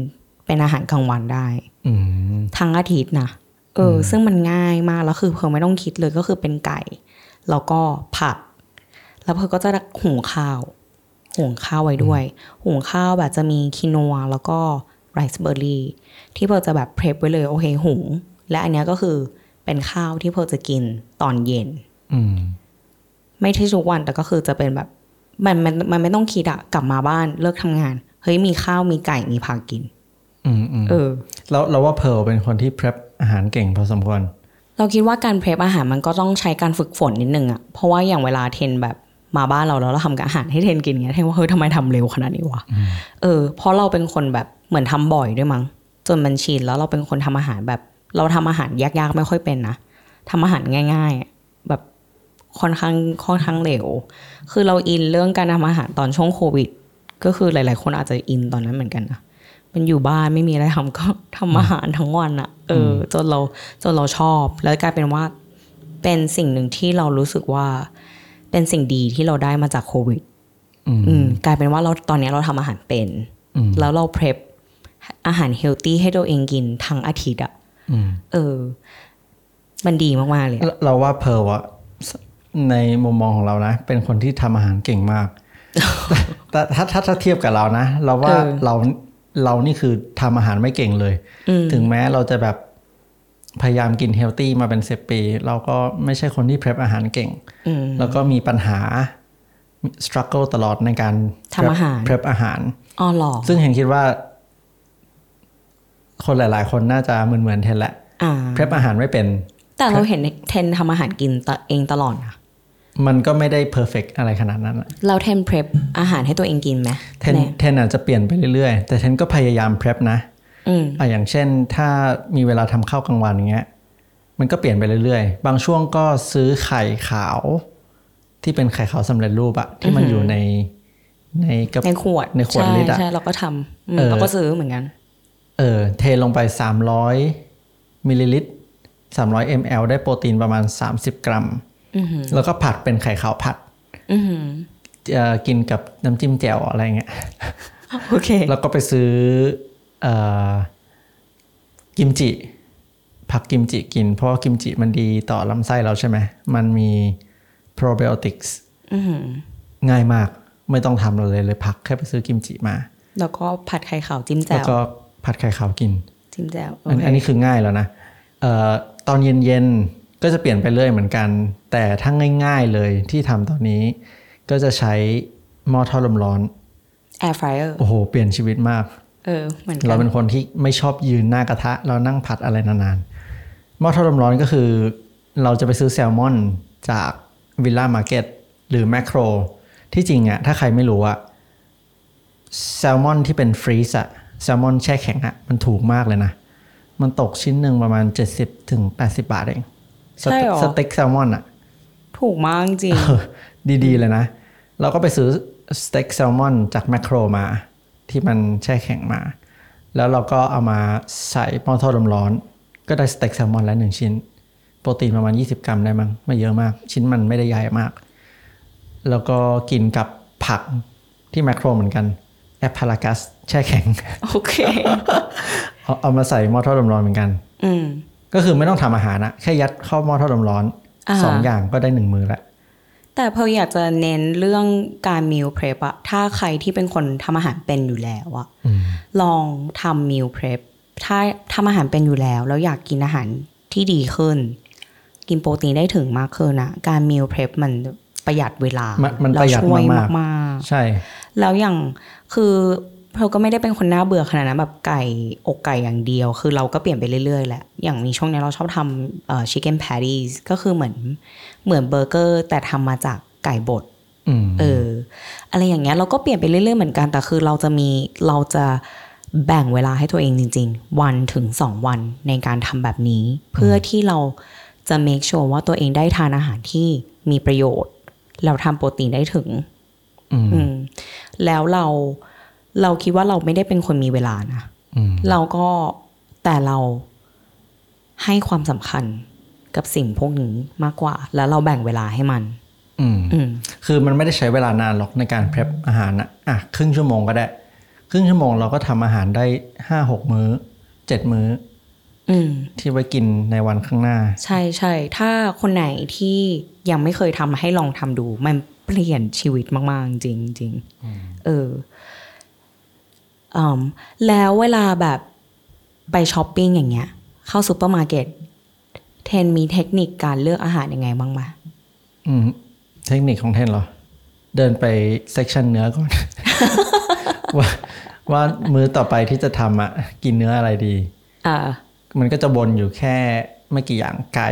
เป็นอาหารกลางวันได้อืมทั้งอาทิตย์นะเอออ ซึ่งมันง่ายมากแล้วคือเพลไม่ต้องคิดเลยก็คือเป็นไก่ แล้วก็ผัก แล้วเพลก็จะหุงข้าวหุงข้าวไว้ด้วย หุงข้าวแบบจะมีคินัวแล้วก็ไรซ์เบอร์รี่ที่เพลจะแบบเพรพไว้เลยโอเคหุง และอันเนี้ยก็คือเป็นข้าวที่เพลจะกินตอนเย็นอืมไม่ใช่ทุกวันแต่ก็คือจะเป็นแบบ มันมันมันไม่ต้องคิดอะกลับมาบ้านเลิกทำงาน เฮ้ยมีข้าวมีไก่มีผักกิน อืมอืมเออแล้วเราว่าเพร์ลเป็นคนที่เพร p อาหารเก่งพอสมควร เราคิดว่าการเพลฟอาหารมันก็ต้องใช้การฝึกฝนนิดนึงอะเพราะว่าอย่างเวลาเทนแบบมาบ้านเราแล้วเราทำอาหารให้เทนกินเงี้ยเทนว่าเฮ้ยทำไมทำเร็วขนาดนี้วะเออเพราะเราเป็นคนแบบเหมือนทำบ่อยด้วยมั้งจนมันชินแล้วเราเป็นคนทำอาหารแบบ เราทำอาหารยากๆไม่ค่อยเป็นนะทำอาหารง่ายๆอะแบบค่อนข้างค่อนข้างเหลวคือเราอินเรื่องการทำอาหารตอนช่วงโควิด ก็คือหลาย ๆ คนอาจจะอินตอนนั้นเหมือนกันนะ มันอยู่บ้านไม่มีอะไรทำก็ทำอาหารทั้งวันอะเออจนเราจนเราชอบ แล้วกลายเป็นว่าเป็นสิ่งหนึ่งที่เรารู้สึกว่า เป็นสิ่งดีที่เราได้มาจากโควิดอืมอืมกลายเป็นว่าเราตอนนี้เราทำอาหารเป็นอืมแล้วเราเพรพอาหารเฮลตี้ให้ตัวเองกินทั้งอาทิตย์อะอืมเออ มันดีมาก ๆ เลยอะเราเราว่าเพร์ลอะในมุมมองของเรานะ เป็นคนที่ทำอาหารเก่งมากแต่ถ้าถ้าถ้าเทียบกับเรานะ เราว่าเรา เรานี่คือทำอาหารไม่เก่งเลย ถึงแม้เราจะแบบพยายามกินเฮลตี้มาเป็นสิบปี เราก็ไม่ใช่คนที่เพรพอาหารเก่งอืมแล้วก็มีปัญหา struggle ตลอดในการทำอาหารเพรพอาหารอ๋อเหรอซึ่งเห็นคิดว่า คนหลาย ๆ คนน่าจะเหมือนเหมือนๆเทนแหละอ่าเพรพอาหารไม่เป็น แต่เราเห็นเทนทำอาหารกินตเองตลอดนะ มันก็ไม่ได้ perfect อะไรขนาดนั้นอะเราเทน prep อาหารให้ตัวเองกินไหมเทนเนี่ยเทนอาจจะเปลี่ยนไปเรื่อยๆ แต่เทนก็พยายาม prep นะอืมอะอย่างเช่นถ้ามีเวลาทำข้าวกลางวันอย่างเงี้ยมันก็เปลี่ยนไปเรื่อยๆ บางช่วงก็ซื้อไข่ขาว ที่เป็นไข่ขาวสำเร็จรูปอะที่มันอยู่ในในกระในขวดในขวดใช่ลิตรอะใช่เราก็ทำอืมเออเราก็ซื้อเหมือนกัน เออ เทลงไป300มิลลิลิตร300 ml ได้โปรตีนประมาณ30กรัมอือหือ แล้วก็ผัดเป็นไข่ขาวผัดอือหือเอ่อกินกับน้ำจิ้มแจ่วอะไรเงี้ยโอเค แล้วก็ไปซื้อเอ่อกิมจิ ผักกิมจิกิน เพราะว่ากิมจิมันดีต่อลำไส้เราใช่ไหม มันมี probiotics อือหือง่ายมากไม่ต้องทำอะไรเลยเลยผักแค่ไปซื้อกิมจิมา แล้วก็ผัดไข่ขาวจิ้มแล้แจ่ววก็ผัดไข่ขาวกิน จิ้มแจ่วโออันเคอันนี้คือง่ายแล้วนะเอ่อตอนเย็นๆ ก็จะเปลี่ยนไปเรื่อยเหมือนกัน แต่ถ้าง่ายๆเลยที่ทำตอนนี้ ก็จะใช้หม้อทอดลมร้อน air fryer โอ้โห เปลี่ยนชีวิตมาก เออเหมือนกันเราเป็นคนที่ไม่ชอบยืนหน้ากระทะ เรานั่งผัดอะไรนานๆหม้อทอดลมร้อนก็คือ เราจะไปซื้อแซลมอนจากวิลล่ามาร์เก็ตหรือแมคโคร ที่จริงอะถ้าใครไม่รู้อะแซลมอนที่เป็น freeze อะแซลมอนแช่แข็งอะมันถูกมากเลยนะ มันตกชิ้นหนึ่งประมาณ 70ถึง80 บาทเอง ใช่ สเต็หกรอสเต็กแซลมอนอะถูกมากจริงเออดีๆ เลยนะ เราก็ไปซื้อสเต็กแซลมอนจากแมคโครมา ที่มันแช่แข็งมา แล้วเราก็เอามาใส่หม้อทอดลมร้อน ก็ได้สเต็กแซลมอนแล้วหนึ่งชิ้น โปรตีนประมาณ 20 กรัมได้มั้งไม่เยอะมาก ชิ้นมันไม่ได้ใหญ่มาก แล้วก็กินกับผักที่แมคโครเหมือนกันแอปพารากัสแช่แข็ง โอเค เอาเอามาใส่หม้อทอดลมร้อนเหมือนกัน อืม ก็คือไม่ต้องทำอาหารนะแค่ยัดเข้าหม้อทอดลมร้อนอ่าสองอย่างก็ได้หนึ่งมือละแต่เพออยากจะเน้นเรื่องการมิลเพรปอะถ้าใครที่เป็นคนทำอาหารเป็นอยู่แล้วอะลองทำมิลเพรปถ้าทำอาหารเป็นอยู่แล้ว แล้วอยากกินอาหารที่ดีขึ้น กินโปรตีนได้ถึงมากขึ้นนะการ meal prep มันประหยัดเวลา มันมันแล้วประหยัดช่วยมากๆมากๆใช่ แล้วอย่างคือ เราก็ไม่ได้เป็นคนน่าเบื่อขนาดนั้นแบบไก่อกไก่อย่างเดียว คือเราก็เปลี่ยนไปเรื่อยๆแหละอย่างมีช่วงนี้เราชอบทำเอ่อ chicken patties ก็คือเหมือนเหมือนเบอร์เกอร์ แต่ทำมาจากไก่บดอืมเออ อะไรอย่างเงี้ยเราก็เปลี่ยนไปเรื่อยๆเหมือนกันแต่คือเราจะมีเราจะแบ่งเวลาให้ตัวเองจริง ๆ วันถึงสองวันในการทำแบบนี้ เพื่อที่เราจะ make sure ว่าตัวเองได้ทานอาหารที่มีประโยชน์ เราทำโปรตีนได้ถึงอืมอืมแล้วเรา เราคิดว่าเราไม่ได้เป็นคนมีเวลานะอืมเราก็แต่เราให้ความสำคัญกับสิ่งพวกนี้มากกว่า แล้วเราแบ่งเวลาให้มันอืมอืมคือมันไม่ได้ใช้เวลานานหรอกในการเพรพอาหารนะอะครึ่งชั่วโมงก็ได้ ครึ่งชั่วโมงเราก็ทำอาหารได้ห้าหกมื้อเจ็ดมื้ออืมที่ไว้กินในวันข้างหน้า ใช่ใช่ถ้าคนไหนที่ยังไม่เคยทำให้ลองทำดู มันเปลี่ยนชีวิตมาก ๆ จริงจริงเอออืม แล้วเวลาแบบไปช้อปปิ้งอย่างเงี้ย เข้าซูเปอร์มาร์เก็ตเทนมีเทคนิคการเลือกอาหารยังไงบ้างไหมอืม เทคนิคของเทนเหรอ เดินไป section เนื้อก่อน ว่าว่ามื้อต่อไปที่จะทำอะ กินเนื้ออะไรดีอ่ามันก็จะวนอยู่แค่ไม่กี่อย่างไก่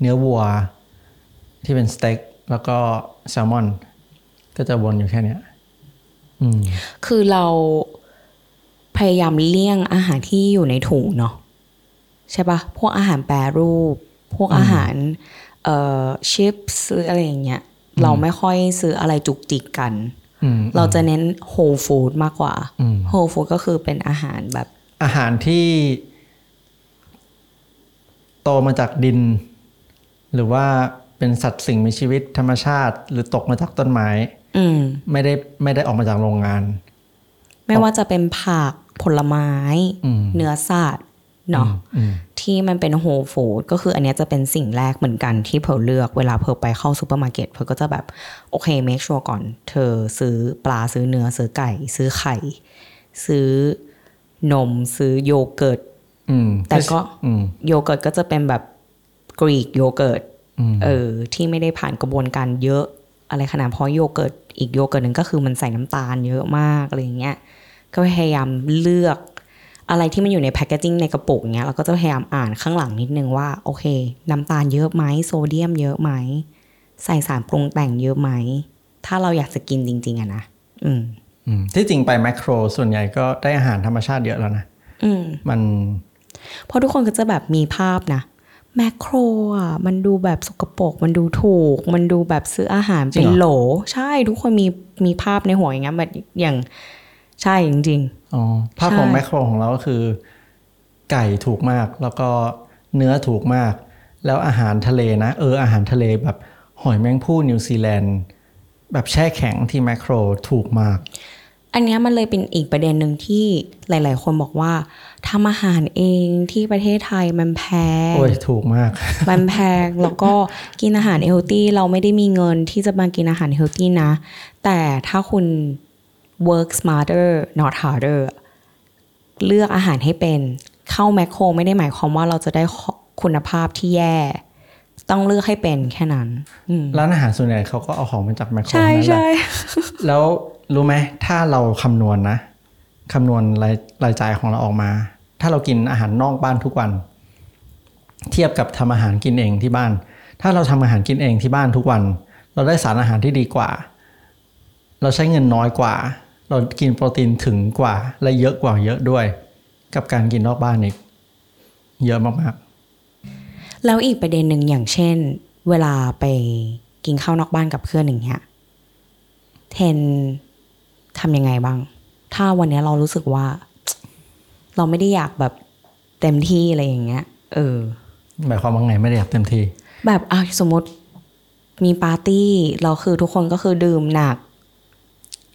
เนื้อวัว ที่เป็นสเต็กแล้วก็แซลมอน ก็จะวนอยู่แค่เนี้ยอืมคือเรา พยายามเลี่ยงอาหารที่อยู่ในถุงเนาะใช่ปะพวกอาหารแปรรูป พวกอาหารเอ่อชิปซื้ออะไรอย่างเงี้ยเราไม่ค่อยซื้ออะไรจุกจิกกันอืมเราจะเน้นโฮลฟู้ดมากกว่าอืมโฮลฟู้ดก็คือเป็นอาหารแบบ อาหารที่ โตมาจากดิน หรือว่าเป็นสัตว์สิ่งมีชีวิตธรรมชาติ หรือตกมาจากต้นไม้อืมไม่ได้ไม่ได้ออกมาจากโรงงาน ไม่ว่าจะเป็นผัก ผลไม้อืมเนื้อสัตว์เนาะอืมที่มันเป็น whole food ก็คืออันเนี้ยจะเป็นสิ่งแรกเหมือนกันที่เพิร์ลเลือกเวลาเพิร์ลไปเข้าซูเปอร์มาร์เก็ตเพิร์ลก็จะแบบ โอเค make sure ก่อน เธอซื้อปลาซื้อเนื้อซื้อไก่ ซื้อไข่ ซื้อนมซื้อโยเกิร์ตอืมแต่ก็อืมโยเกิร์ตก็จะเป็นแบบ Greek yogurt อืมเออที่ไม่ได้ผ่านกระบวนการเยอะอะไรขนาดเพราะโยเกิร์ตอีกโยเกิร์ตหนึ่งก็คือมันใส่น้ำตาลเยอะมากอะไรอย่างเงี้ย ก็พยายามเลือกอะไรที่มันอยู่ในแพคเกจิ้งในกระปุกเงี้ยเราก็จะพยายามอ่านข้างหลังนิดนึงว่า โอเค น้ำตาลเยอะไหมโซเดียมเยอะไหม ใส่สารปรุงแต่งเยอะไหม ถ้าเราอยากจะกินจริง ๆอะนะอืมอืมที่จริงไปแมคโครส่วนใหญ่ก็ได้อาหารธรรมชาติเยอะแล้วนะอืมมันเพราะทุกคนก็จะแบบมีภาพนะแมคโครอะมันดูแบบสกปรกมันดูถูก มันดูแบบซื้ออาหารเป็นโหล ใช่ทุกคนมีมีภาพในหัวอย่างเงี้ยแบบอย่าง ใช่จริงอ๋อภาพใช่ของแมคโครของเราก็คือ ไก่ถูกมาก แล้วก็เนื้อถูกมาก แล้วอาหารทะเลนะ เอออาหารทะเลแบบหอยแมงผู้นิวซีแลนด์แบบแช่แข็งที่แมคโครถูกมากๆอันเนี้ยมันเลยเป็นอีกประเด็นหนึ่งที่หลาย ๆ คนบอกว่าทำอาหารเองที่ประเทศไทยมันแพง โอ้ยถูกมาก มันแพงแล้วก็กินอาหารเฮลตี้เราไม่ได้มีเงินที่จะมากินอาหารเฮลตี้นะ แต่ถ้าคุณ work smarter not harder เลือกอาหารให้เป็นเข้าแมคโครไม่ได้หมายความว่าเราจะได้คุณภาพที่แย่ ต้องเลือกให้เป็นแค่นั้นอืมร้านอาหารส่วนใหญ่เขาก็เอาของมาจากแมคโครใช่นั่นแหละใช่แล้วรู้ไหมถ้าเราคำนวณนะคำนวณรายรายจ่ายของเราออกมา ถ้าเรากินอาหารนอกบ้านทุกวัน เทียบกับทำอาหารกินเองที่บ้าน ถ้าเราทำอาหารกินเองที่บ้านทุกวัน เราได้สารอาหารที่ดีกว่า เราใช้เงินน้อยกว่า เรากินโปรตีนถึงกว่าและเยอะกว่าเยอะด้วย กับการกินนอกบ้านอีก เยอะมากแล้วอีกประเด็นหนึ่งอย่างเช่น เวลาไปกินข้าวนอกบ้านกับเพื่อนอย่างเงี้ยเทนทำยังไงบ้าง ถ้าวันเนี้ยเรารู้สึกว่า เราไม่ได้อยากแบบเต็มที่อะไรอย่างเงี้ย เออๆหมายความว่าไงไม่ได้อยากเต็มที่ แบบอะสมมติมีปาร์ตี้เราคือทุกคนก็คือดื่มหนักหรือ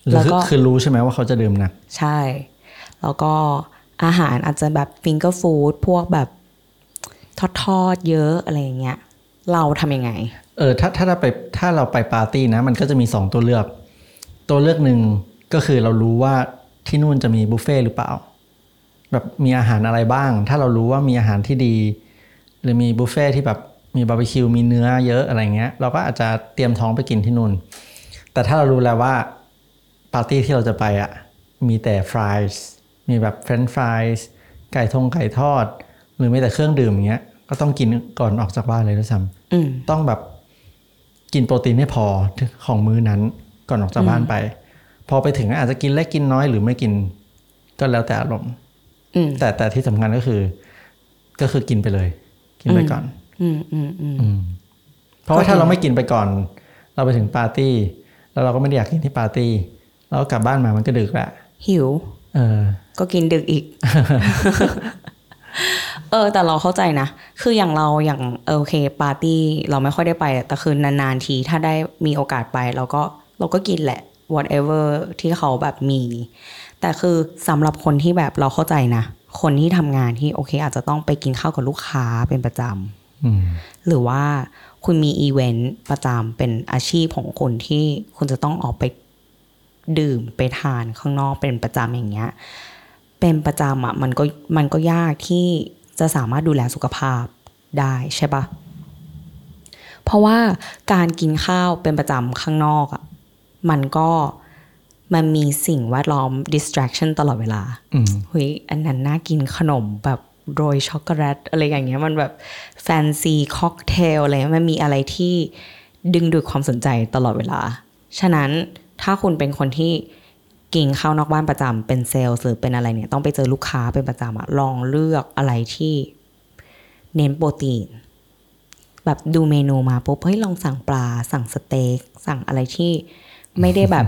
แล้วคือก็คือรู้ใช่ไหมว่าเขาจะดื่มหนัก ใช่ แล้วก็อาหารอาจจะแบบฟิงเกอร์ฟู้ดพวกแบบทอดทอดๆเยอะอะไรอย่างเงี้ย เราทำยังไง เออถ้าถ้าเราไปถ้าเราไปปาร์ตี้นะ มันก็จะมีสองตัวเลือก ตัวเลือกหนึ่งก็คือเรารู้ว่าที่นู่นจะมีบุฟเฟ่ต์หรือเปล่า แบบมีอาหารอะไรบ้าง ถ้าเรารู้ว่ามีอาหารที่ดี หรือมีบุฟเฟ่ต์ที่แบบมีบาร์บีคิวมีเนื้อเยอะอะไรเงี้ย เราก็อาจจะเตรียมท้องไปกินที่นู่น แต่ถ้าเรารู้แล้วว่า ปาร์ตี้ที่เราจะไปอะมีแต่ fries มีแบบ french fries ไก่ทงไก่ทอด หรือมีแต่เครื่องดื่มอย่างเงี้ย ก็ต้องกินก่อนออกจากบ้านเลยด้วยซ้ำอืมต้องแบบกินโปรตีนให้พอของมื้อนั้นก่อนออกจากบ้านไป พอไปถึงอาจจะกินเล็กกินน้อยหรือไม่กิน ก็แล้วแต่อารมณ์อืมแต่แต่ที่สำคัญก็คือ ก็คือกินไปเลย กินไปก่อนอืมอืมอืมอืมเพราะว่าก็ถ้าคือเราไม่กินไปก่อน เราไปถึงปาร์ตี้ แล้วเราก็ไม่ได้อยากกินที่ปาร์ตี้ เราก็กลับบ้านมามันก็ดึกแหละหิว เออ ก็กินดึกอีก เออ แต่เราเข้าใจนะ คืออย่างเราอย่างเออโอเค ปาร์ตี้เราไม่ค่อยได้ไป แต่คือนานๆทีถ้าได้มีโอกาสไป เราก็เราก็กินแหละ whatever ที่เขาแบบมี แต่คือสำหรับคนที่แบบเราเข้าใจนะ คนที่ทำงานที่โอเค อาจจะต้องไปกินข้าวกับลูกค้าเป็นประจำอืมหรือว่าคุณมีอีเวนต์ประจำเป็นอาชีพของคุณที่คุณจะต้องออกไป ดื่มไปทานข้างนอกเป็นประจำอย่างเงี้ยเป็นประจำอะมันก็มันก็ยากที่จะสามารถดูแลสุขภาพได้ใช่ปะเพราะว่าการกินข้าวเป็นประจำข้างนอกอะมันก็มันมีสิ่งแวดล้อม distraction ตลอดเวลาอืมเฮ้ยอันนั้นน่ากินขนมแบบโรยช็อกโกแลตอะไรอย่างเงี้ยมันแบบแฟนซีค็อกเทลอะไรเงี้ยมันมีอะไรที่ดึงดูดความสนใจตลอดเวลา ฉะนั้น ถ้าคุณเป็นคนที่กินข้าวนอกบ้านประจำเป็นเซลล์หรือเป็นอะไรเนี่ยต้องไปเจอลูกค้าเป็นประจำอะลองเลือกอะไรที่เน้นโปรตีน แบบดูเมนูมาปุ๊บเฮ้ยลองสั่งปลา สั่งสเต็กสั่งอะไรที่ไม่ได้แบบ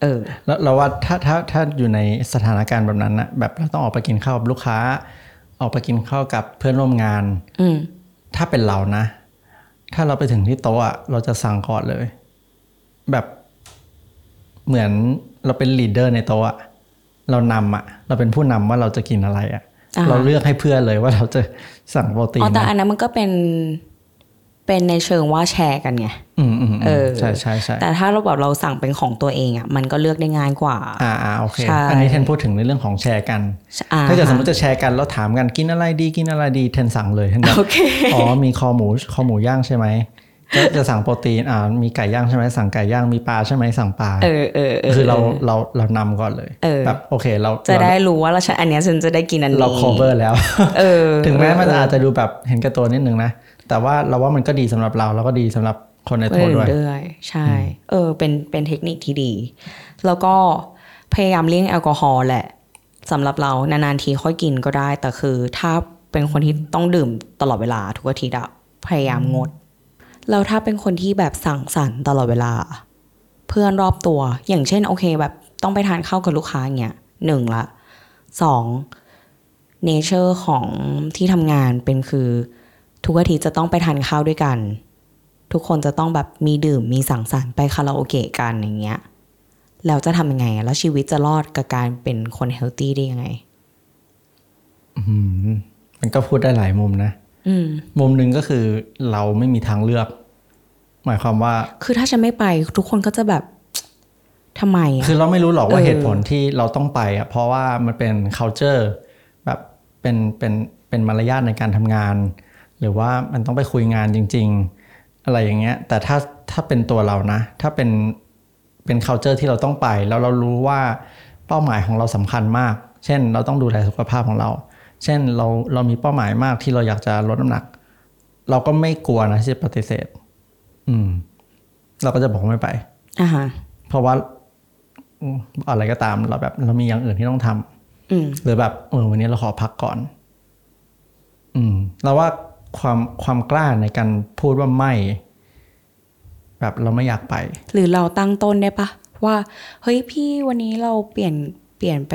เออแล้วเราว่าถ้าถ้าถ้าอยู่ในสถานการณ์แบบนั้นนะแบบเราต้องออกไปกินข้าวกับลูกค้า ออกไปกินข้าวกับเพื่อนร่วมงาน อืมถ้าเป็นเรานะ ถ้าเราไปถึงที่โต๊ะอะเราจะสั่งก่อนเลย แบบ เหมือนเราเป็นลีดเดอร์ในโต๊ะอะเรานำอะเราเป็นผู้นำว่าเราจะกินอะไรอะอ่าเราเลือกให้เพื่อนเลยว่าเราจะสั่งโปรตีนอ๋อแต่นะอันนั้นมันก็เป็นเป็นในเชิงว่าแชร์กันไงอืมอืมอืมเออใช่ใช่ใช่แต่ถ้าเราแบบเราสั่งเป็นของตัวเองอะมันก็เลือกได้ง่ายกว่า อ่าอ่าโอเคใช่อันนี้เทนพูดถึงในเรื่องของแชร์กันอ่ถ้าเกิดสมมติจะแชร์กันแล้วถามกันกินอะไรดีกินอะไรดีเทนสั่งเลยเทนแบบโอเคอ๋อมีคอหมูคอหมูย่างใช่ไหมก็ จะสั่งโปรตีนอ่ามีไก่ย่างใช่ไหมสั่งไก่ย่างมีปลาใช่ไหมสั่งปลาเออเออเออคือเราเราเรานำก่อนเลยเออแบบโอเคเราจะได้เรารู้ว่าเราฉันอันเนี้ยฉันจะได้กินอันนี้เรา cover แล้วเออถึงแม้มันเอออาจจะดูแบบเห็นแก่ตัวนิดนึงนะ แต่ว่าเราว่ามันก็ดีสำหรับเราแล้วก็ดีสำหรับคนในเอโต๊ะอด้วยด้วย ใช่ เออ เป็นเป็นเทคนิคที่ดี แล้วก็พยายามเลี่ยงแอลกอฮอล์แหละสำหรับเรานานๆทีค่อยกินก็ได้ แต่คือถ้าเป็นคนที่ต้องดื่มตลอดเวลาทุกอาทิตย์อะพยายามงด แล้วถ้าเป็นคนที่แบบสั่งสรรค์ตลอดเวลา เพื่อนรอบตัว อย่างเช่น โอเค แบบต้องไปทานข้าวกับลูกค้าอย่างเงี้ยหนึ่งละสองเนเจอร์ของที่ทำงานเป็นคือ ทุกอาทิตย์จะต้องไปทานข้าวด้วยกัน ทุกคนจะต้องแบบมีดื่มมีสังสรรค์ไปคาราโอเกะกันอย่างเงี้ยแล้วจะทำยังไง แล้วชีวิตจะรอดกับการเป็นคนเฮลตี้ได้ยังไง อืมมันก็พูดได้หลายมุมนะ มมุมหนึ่งก็คือเราไม่มีทางเลือก หมายความว่า คือถ้าฉันไม่ไปทุกคนก็จะแบบทำไมอะคือเราไม่รู้หรอกว่าเออเหตุผลที่เราต้องไปอะเพราะว่ามันเป็น culture แบบเป็นเป็นเป็นมารยาทในการทำงาน หรือว่ามันต้องไปคุยงานจริง ๆ อะไรอย่างเงี้ย แต่ถ้าถ้าเป็นตัวเรานะ ถ้าเป็นเป็น culture ที่เราต้องไป แล้วเรารู้ว่าเป้าหมายของเราสำคัญมาก เช่น เราต้องดูแลสุขภาพของเรา เช่นเราเรามีเป้าหมายมากที่เราอยากจะลดน้ำหนัก เราก็ไม่กลัวนะที่จะปฏิเสธ อืม เราก็จะบอกว่าไม่ไปอ่าฮะเพราะว่าอืมอะไรก็ตามเราแบบ เรามีอย่างอื่นที่ต้องทำอืมหรือแบบเออวันนี้เราขอพักก่อน อืมเราว่าความความกล้าในการพูดว่าไม่ แบบเราไม่อยากไป หรือเราตั้งต้นได้ปะว่า เฮ้ยพี่วันนี้เราเปลี่ยนเปลี่ยนไป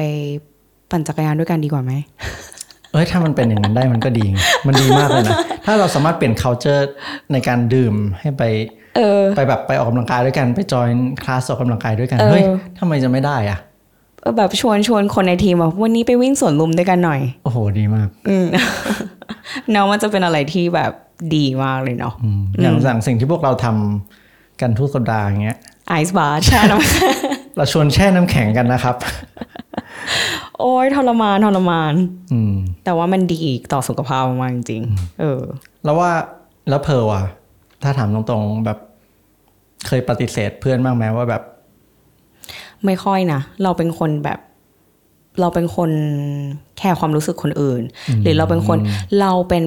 ปั่นจักรยานด้วยกันดีกว่าไหม เอ้ยถ้ามันเป็นอย่างนั้นได้มันก็ดี มันดีมากเลยนะ ถ้าเราสามารถเปลี่ยน culture ในการดื่มให้ไปเออไปแบบไปออกกำลังกายด้วยกันไปจอยคลาสออกกำลังกายด้วยกันเออเฮ้ยทำไมจะไม่ได้อะเออแบบชวนชวนคนในทีมแบบวันนี้ไปวิ่งสวนลุมด้วยกันหน่อย โอ้โหดีมาก อืมเนาะมันจะเป็นอะไรที่แบบดีมากเลยเนาะอืมอย่างอย่างสิ่งที่พวกเราทำกันทุกสัปดาห์อย่างเงี้ยไอซ์บาร์แช่น้ำเราชวนแช่น้ำแข็งกันนะครับ โอ้ยทรมานทรมานอืมแต่ว่ามันดีต่อสุขภาพมากๆจริงๆเออ แล้วว่าแล้วเพิร์ลอะ ถ้าถามตรงๆแบบ เคยปฏิเสธเพื่อนบ้างไหมว่าแบบ ไม่ค่อยนะเราเป็นคนแบบ เราเป็นคนแคร์ความรู้สึกคนอื่น หรือเราเป็นคนเราเป็น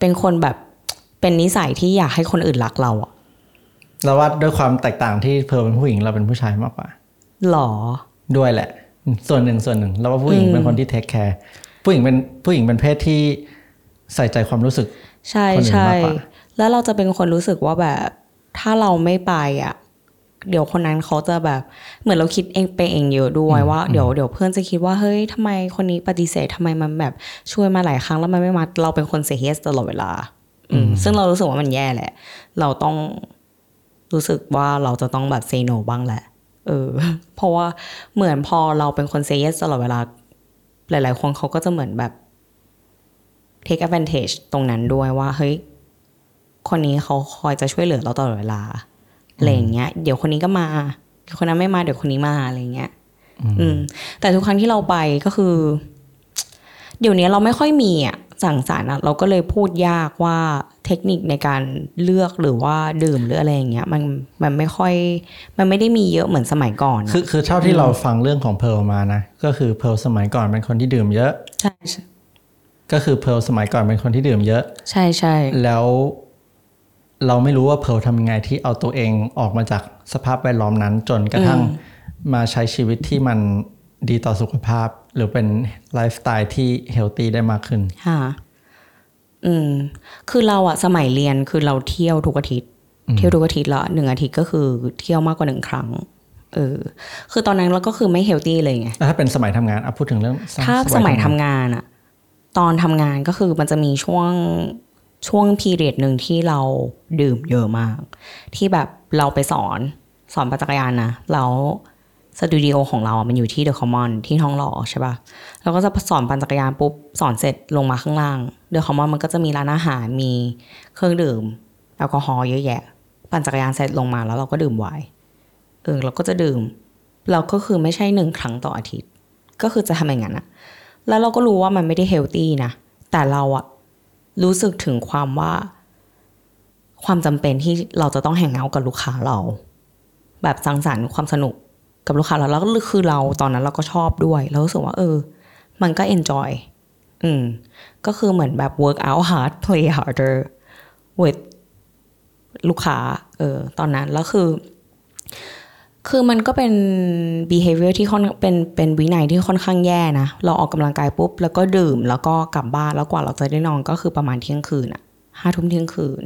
เป็นคนแบบเป็นนิสัยที่อยากให้คนอื่นรักเราอะเราว่าด้วยความแตกต่างที่เพิร์ลเป็นผู้หญิงเราเป็นผู้ชายมากกว่าหรอด้วยแหละ ส่วนหนึ่งส่วนหนึ่งเราว่าผู้หญิงเป็นคนที่ take careผู้หญิงเป็นผู้หญิงเป็นเพศที่ใส่ใจความรู้สึก ใช่คนอื่นใช่มากกว่าแล้วเราจะเป็นคนรู้สึกว่าแบบ ถ้าเราไม่ไปอะ เดี๋ยวคนนั้นเขาจะแบบ เหมือนเราคิดเองไปเองเยอะด้วยว่าเดี๋ยวเดี๋ยวเพื่อนจะคิดว่าเฮ้ยทำไมคนนี้ปฏิเสธทำไมมันแบบช่วยมาหลายครั้งแล้วมันไม่มาเราเป็นคนเสียเฮสตลอดเวลา อืมซึ่งเรารู้สึกว่ามันแย่แหละ เราต้องรู้สึกว่าเราจะต้องแบบเซโนบ้างแหละ เออ เพราะว่าเหมือนพอเราเป็นคนเซเยสตลอดเวลา หลาย ๆ คนเขาก็จะเหมือนแบบ take advantage ตรงนั้นด้วยว่า เฮ้ย คนนี้เขาคอยจะช่วยเหลือเราตลอดเวลาอะไรอย่างเงี้ย เดี๋ยวคนนี้ก็มาเดี๋ยวคนนั้นไม่มาเดี๋ยวคนนี้มาอะไรเงี้ย อืม แต่ทุกครั้งที่เราไปก็คือ เดี๋ยวนี้เราไม่ค่อยมีอะสั่งสรรอะเราก็เลยพูดยากว่า เทคนิคในการเลือกหรือว่าดื่มหรืออะไรอย่างเงี้ยมันมันไม่ค่อยมันไม่ได้มีเยอะเหมือนสมัยก่อนอะคือคือเท่าที่เราฟังเรื่องของเพร์ลมานะ ก็คือเพร์ลสมัยก่อนเป็นคนที่ดื่มเยอะใช่ใช่ก็คือเพร์ลสมัยก่อนเป็นคนที่ดื่มเยอะ ใช่ใช่แล้วเราไม่รู้ว่าเพร์ลทำยังไงที่เอาตัวเองออกมาจากสภาพแวดล้อมนั้น จนกระทั่งมาใช้ชีวิตที่มันดีต่อสุขภาพ หรือเป็นไลฟ์สไตล์ที่เฮลตี้ได้มากขึ้นค่ะ อืม คือเราอะสมัยเรียนคือเราเที่ยวทุกอาทิตย์ เที่ยวทุกอาทิตย์ละหนึ่งอาทิตย์ก็คือเที่ยวมากกว่าหนึ่งครั้ง เออ คือตอนนั้นเราก็คือไม่ healthy เลยไงแล้วถ้าเป็นสมัยทำงานอะพูดถึงเรื่อง ถ้าสมัยทำงานอะตอนทำงานก็คือมันจะมีช่วงช่วง period หนึ่งที่เราดื่มเยอะมาก ที่แบบเราไปสอนสอนปั่นจักรยานนะแล้ว สตูดิโอของเราอะมันอยู่ที่ The Commons ที่ทองหล่อใช่ปะเราก็จะสอนปั่นจักรยานปุ๊บ สอนเสร็จลงมาข้างล่างเดอะคอมมอนมันก็จะมีร้านอาหารมีเครื่องดื่มแอลกอฮอล์เยอะแยะ ปั่นจักรยานเสร็จลงมาแล้วเราก็ดื่มไวน์เออเราก็จะดื่ม เราก็คือไม่ใช่หนึ่งครั้งต่ออาทิตย์ ก็คือจะทำอย่างนั้นอะแล้วเราก็รู้ว่ามันไม่ได้เฮลตี้นะแต่เราอะรู้สึกถึงความว่า ความจำเป็นที่เราจะต้องแห่งเอาท์กับลูกค้าเรา แบบสังสรรค์ความสนุก กับลูกค้าเราแล้วก็คือเราตอนนั้นเราก็ชอบด้วยเรารู้สึกว่า เออ มันก็ enjoy อืม ก็คือเหมือนแบบ work out hard play harder with ลูกค้า เออ ตอนนั้น แล้วคือ คือมันก็เป็น behavior ที่ค่อนเป็น เป็นวินัยที่ค่อนข้างแย่นะ เราออกกำลังกายปุ๊บ แล้วก็ดื่ม แล้วก็กลับบ้าน แล้วกว่าเราจะได้นอนก็คือประมาณเที่ยงคืนอะห้าทุ่มเที่ยงคืน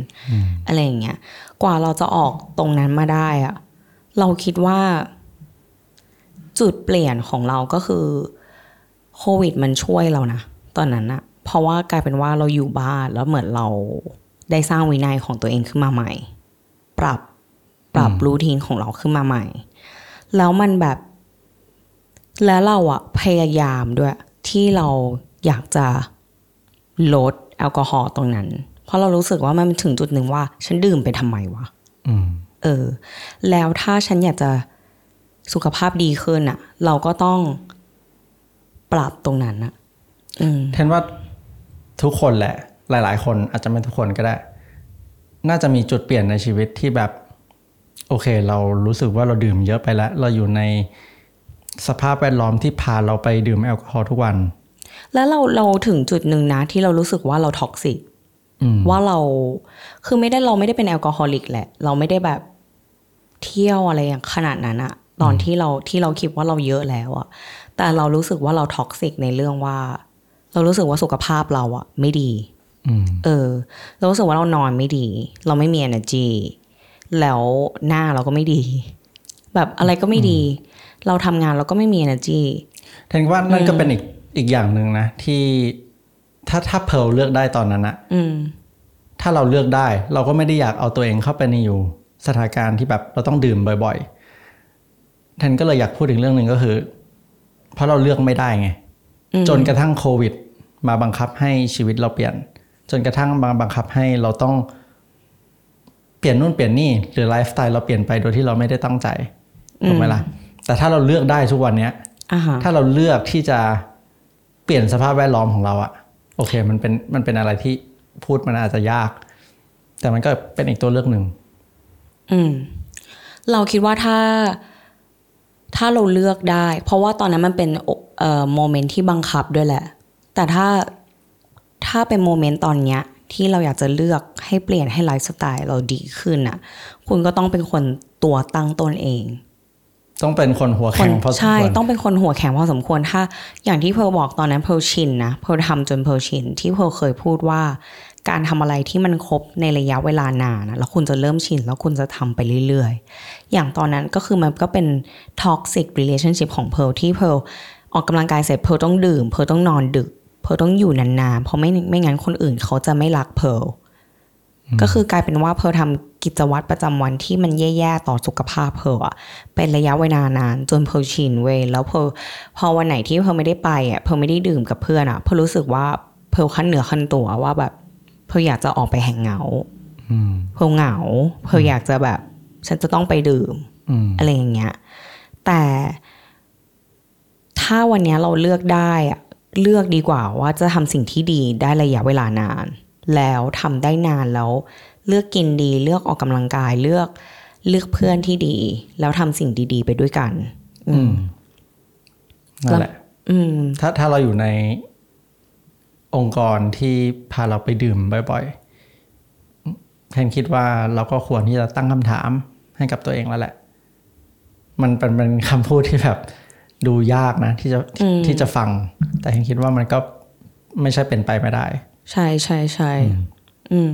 อะไรอย่างเงี้ย กว่าเราจะออกตรงนั้นมาได้อะเราคิดว่า จุดเปลี่ยนของเราก็คือโควิดมันช่วยเรานะ ตอนนั้นอะเพราะว่ากลายเป็นว่าเราอยู่บ้านแล้วเหมือนเราได้สร้างวินัยของตัวเองขึ้นมาใหม่ ปรับปรับรูทีนของเราขึ้นมาใหม่ แล้วมันแบบ แล้วเราอะพยายามด้วย ที่เราอยากจะลดแอลกอฮอล์ตรงนั้น เพราะเรารู้สึกว่ามันถึงจุดหนึ่งว่า ฉันดื่มไปทำไมวะอืมเออ แล้วถ้าฉันอยากจะ สุขภาพดีขึ้นอะเราก็ต้องปรับตรงนั้นอะอืมเทนว่าทุกคนแหละ หลาย ๆ คนอาจจะไม่ทุกคนก็ได้ น่าจะมีจุดเปลี่ยนในชีวิตที่แบบ โอเค เรารู้สึกว่าเราดื่มเยอะไปแล้ว เราอยู่ในสภาพแวดล้อมที่พาเราไปดื่มแอลกอฮอล์ทุกวัน แล้วเราเราถึงจุดหนึ่งนะ ที่เรารู้สึกว่าเราท็อกซิกอืมว่าเราคือไม่ได้เราไม่ได้เป็นแอลกอฮอลิกแหละ เราไม่ได้แบบเที่ยวอะไรอย่างขนาดนั้นอะ ตอนที่เราที่เราคิดว่าเราเยอะแล้วอะแต่เรารู้สึกว่าเราท็อกซิกในเรื่องว่า เรารู้สึกว่าสุขภาพเราอะไม่ดีอืมเออ เรารู้สึกว่าเรานอนไม่ดี เราไม่มี energy แล้วหน้าเราก็ไม่ดี แบบอะไรก็ไม่ดี เราทำงานเราก็ไม่มี energy เทนว่านั่นก็เป็นอีกอีกอย่างหนึ่งนะ ที่ถ้าถ้าเพลเลือกได้ตอนนั้นอะอืมถ้าเราเลือกได้ เราก็ไม่ได้อยากเอาตัวเองเข้าไปในอยู่ สถานการณ์ที่แบบเราต้องดื่มบ่อย ๆ แทนก็เลยอยากพูดถึงเรื่องหนึ่งก็คือ เพราะเราเลือกไม่ได้ไงอืมจนกระทั่งโควิด มาบังคับให้ชีวิตเราเปลี่ยน จนกระทั่งมาบังคับให้เราต้องเปลี่ยนนู่นเปลี่ยนนี่หรือไลฟ์สไตล์เราเปลี่ยนไปโดยที่เราไม่ได้ตั้งใจถูกไหมล่ะแต่ถ้าเราเลือกได้ทุกวันเนี้ยอ่าฮะถ้าเราเลือกที่จะเปลี่ยนสภาพแวดล้อมของเราอะโอเค มันเป็นมันเป็นอะไรที่พูดมันอาจจะยาก แต่มันก็เป็นอีกตัวเลือกหนึ่งอืม เราคิดว่าถ้า ถ้าเราเลือกได้ เพราะว่าตอนนั้นมันเป็นโอเอ่อโมเมนต์ที่บังคับด้วยแหละ แต่ถ้าถ้าเป็น moment ตอนเนี้ยที่เราอยากจะเลือกให้เปลี่ยนให้ไลฟ์สไตล์เราดีขึ้นน่ะ คุณก็ต้องเป็นคนตัวตั้งตนเอง ต้องเป็นคนหัวคแข็นงพอสมใช่ควรต้องเป็นคนหัวแข็งพอสมควรถ้า อย่างที่เพร์ลบอกตอนนั้นเพร์ลชินนะเพร์ลทำจนเพร์ลชินที่เพร์ลเคยพูดว่า การทำอะไรที่มันครบในระยะเวลานานนะแล้วคุณจะเริ่มชิน แล้วคุณจะทำไปเรื่อยๆ อย่างตอนนั้นก็คือมันก็เป็น toxic relationship ของเพร์ลที่เพร์ลออกกำลังกายเสร็จเพร์ลต้องดื่ม เพร์ลต้องนอนดึก เพร์ลต้องอยู่นานๆ เพราะไม่ไม่งั้นคนอื่นเขาจะไม่รักเพร์ลก็คือกลายเป็นว่าเพร์ลทำกิจวัตรประจำวันที่มันแย่ๆ ต่อสุขภาพเพร์ลอะเป็นระยะเวลานานจนเพร์ลชินเว้ยแล้วเพร์ลพอวันไหนที่เพร์ลไม่ได้ไปอะเพร์ลไม่ได้ดื่มกับเพื่อนอะเพร์ลรู้สึกว่าเพร์ลขั้นเหนือขั้นตัวว่าแบบ เพร์ลอยากจะออกไปแห่งเหงาอืมเพร์ลเหงาเพร์ลอยากจะแบบ ฉันจะต้องไปดื่มอืมอะไรอย่างเงี้ย แต่ถ้าวันเนี้ยเราเลือกได้อะเลือกดีกว่าว่าจะทำสิ่งที่ดีได้ระยะเวลานาน แล้วทำได้นานแล้ว เลือกกินดี เลือกออกกำลังกายเลือกเลือกเพื่อนที่ดี แล้วทำสิ่งดี ๆ ไปด้วยกัน อืมนั่นแหละ อืม ถ้าถ้าเราอยู่ใน องค์กรที่พาเราไปดื่มบ่อยๆแทนคิดว่าเราก็ควรที่จะตั้งคำถามให้กับตัวเองแล้วแหละ มันเป็นเป็นคำพูดที่แบบดูยากนะ ที่จะอืมที่จะฟัง แต่แทนคิดว่ามันก็ไม่ใช่เป็นไปไม่ได้ ใช่ใช่ใช่อืม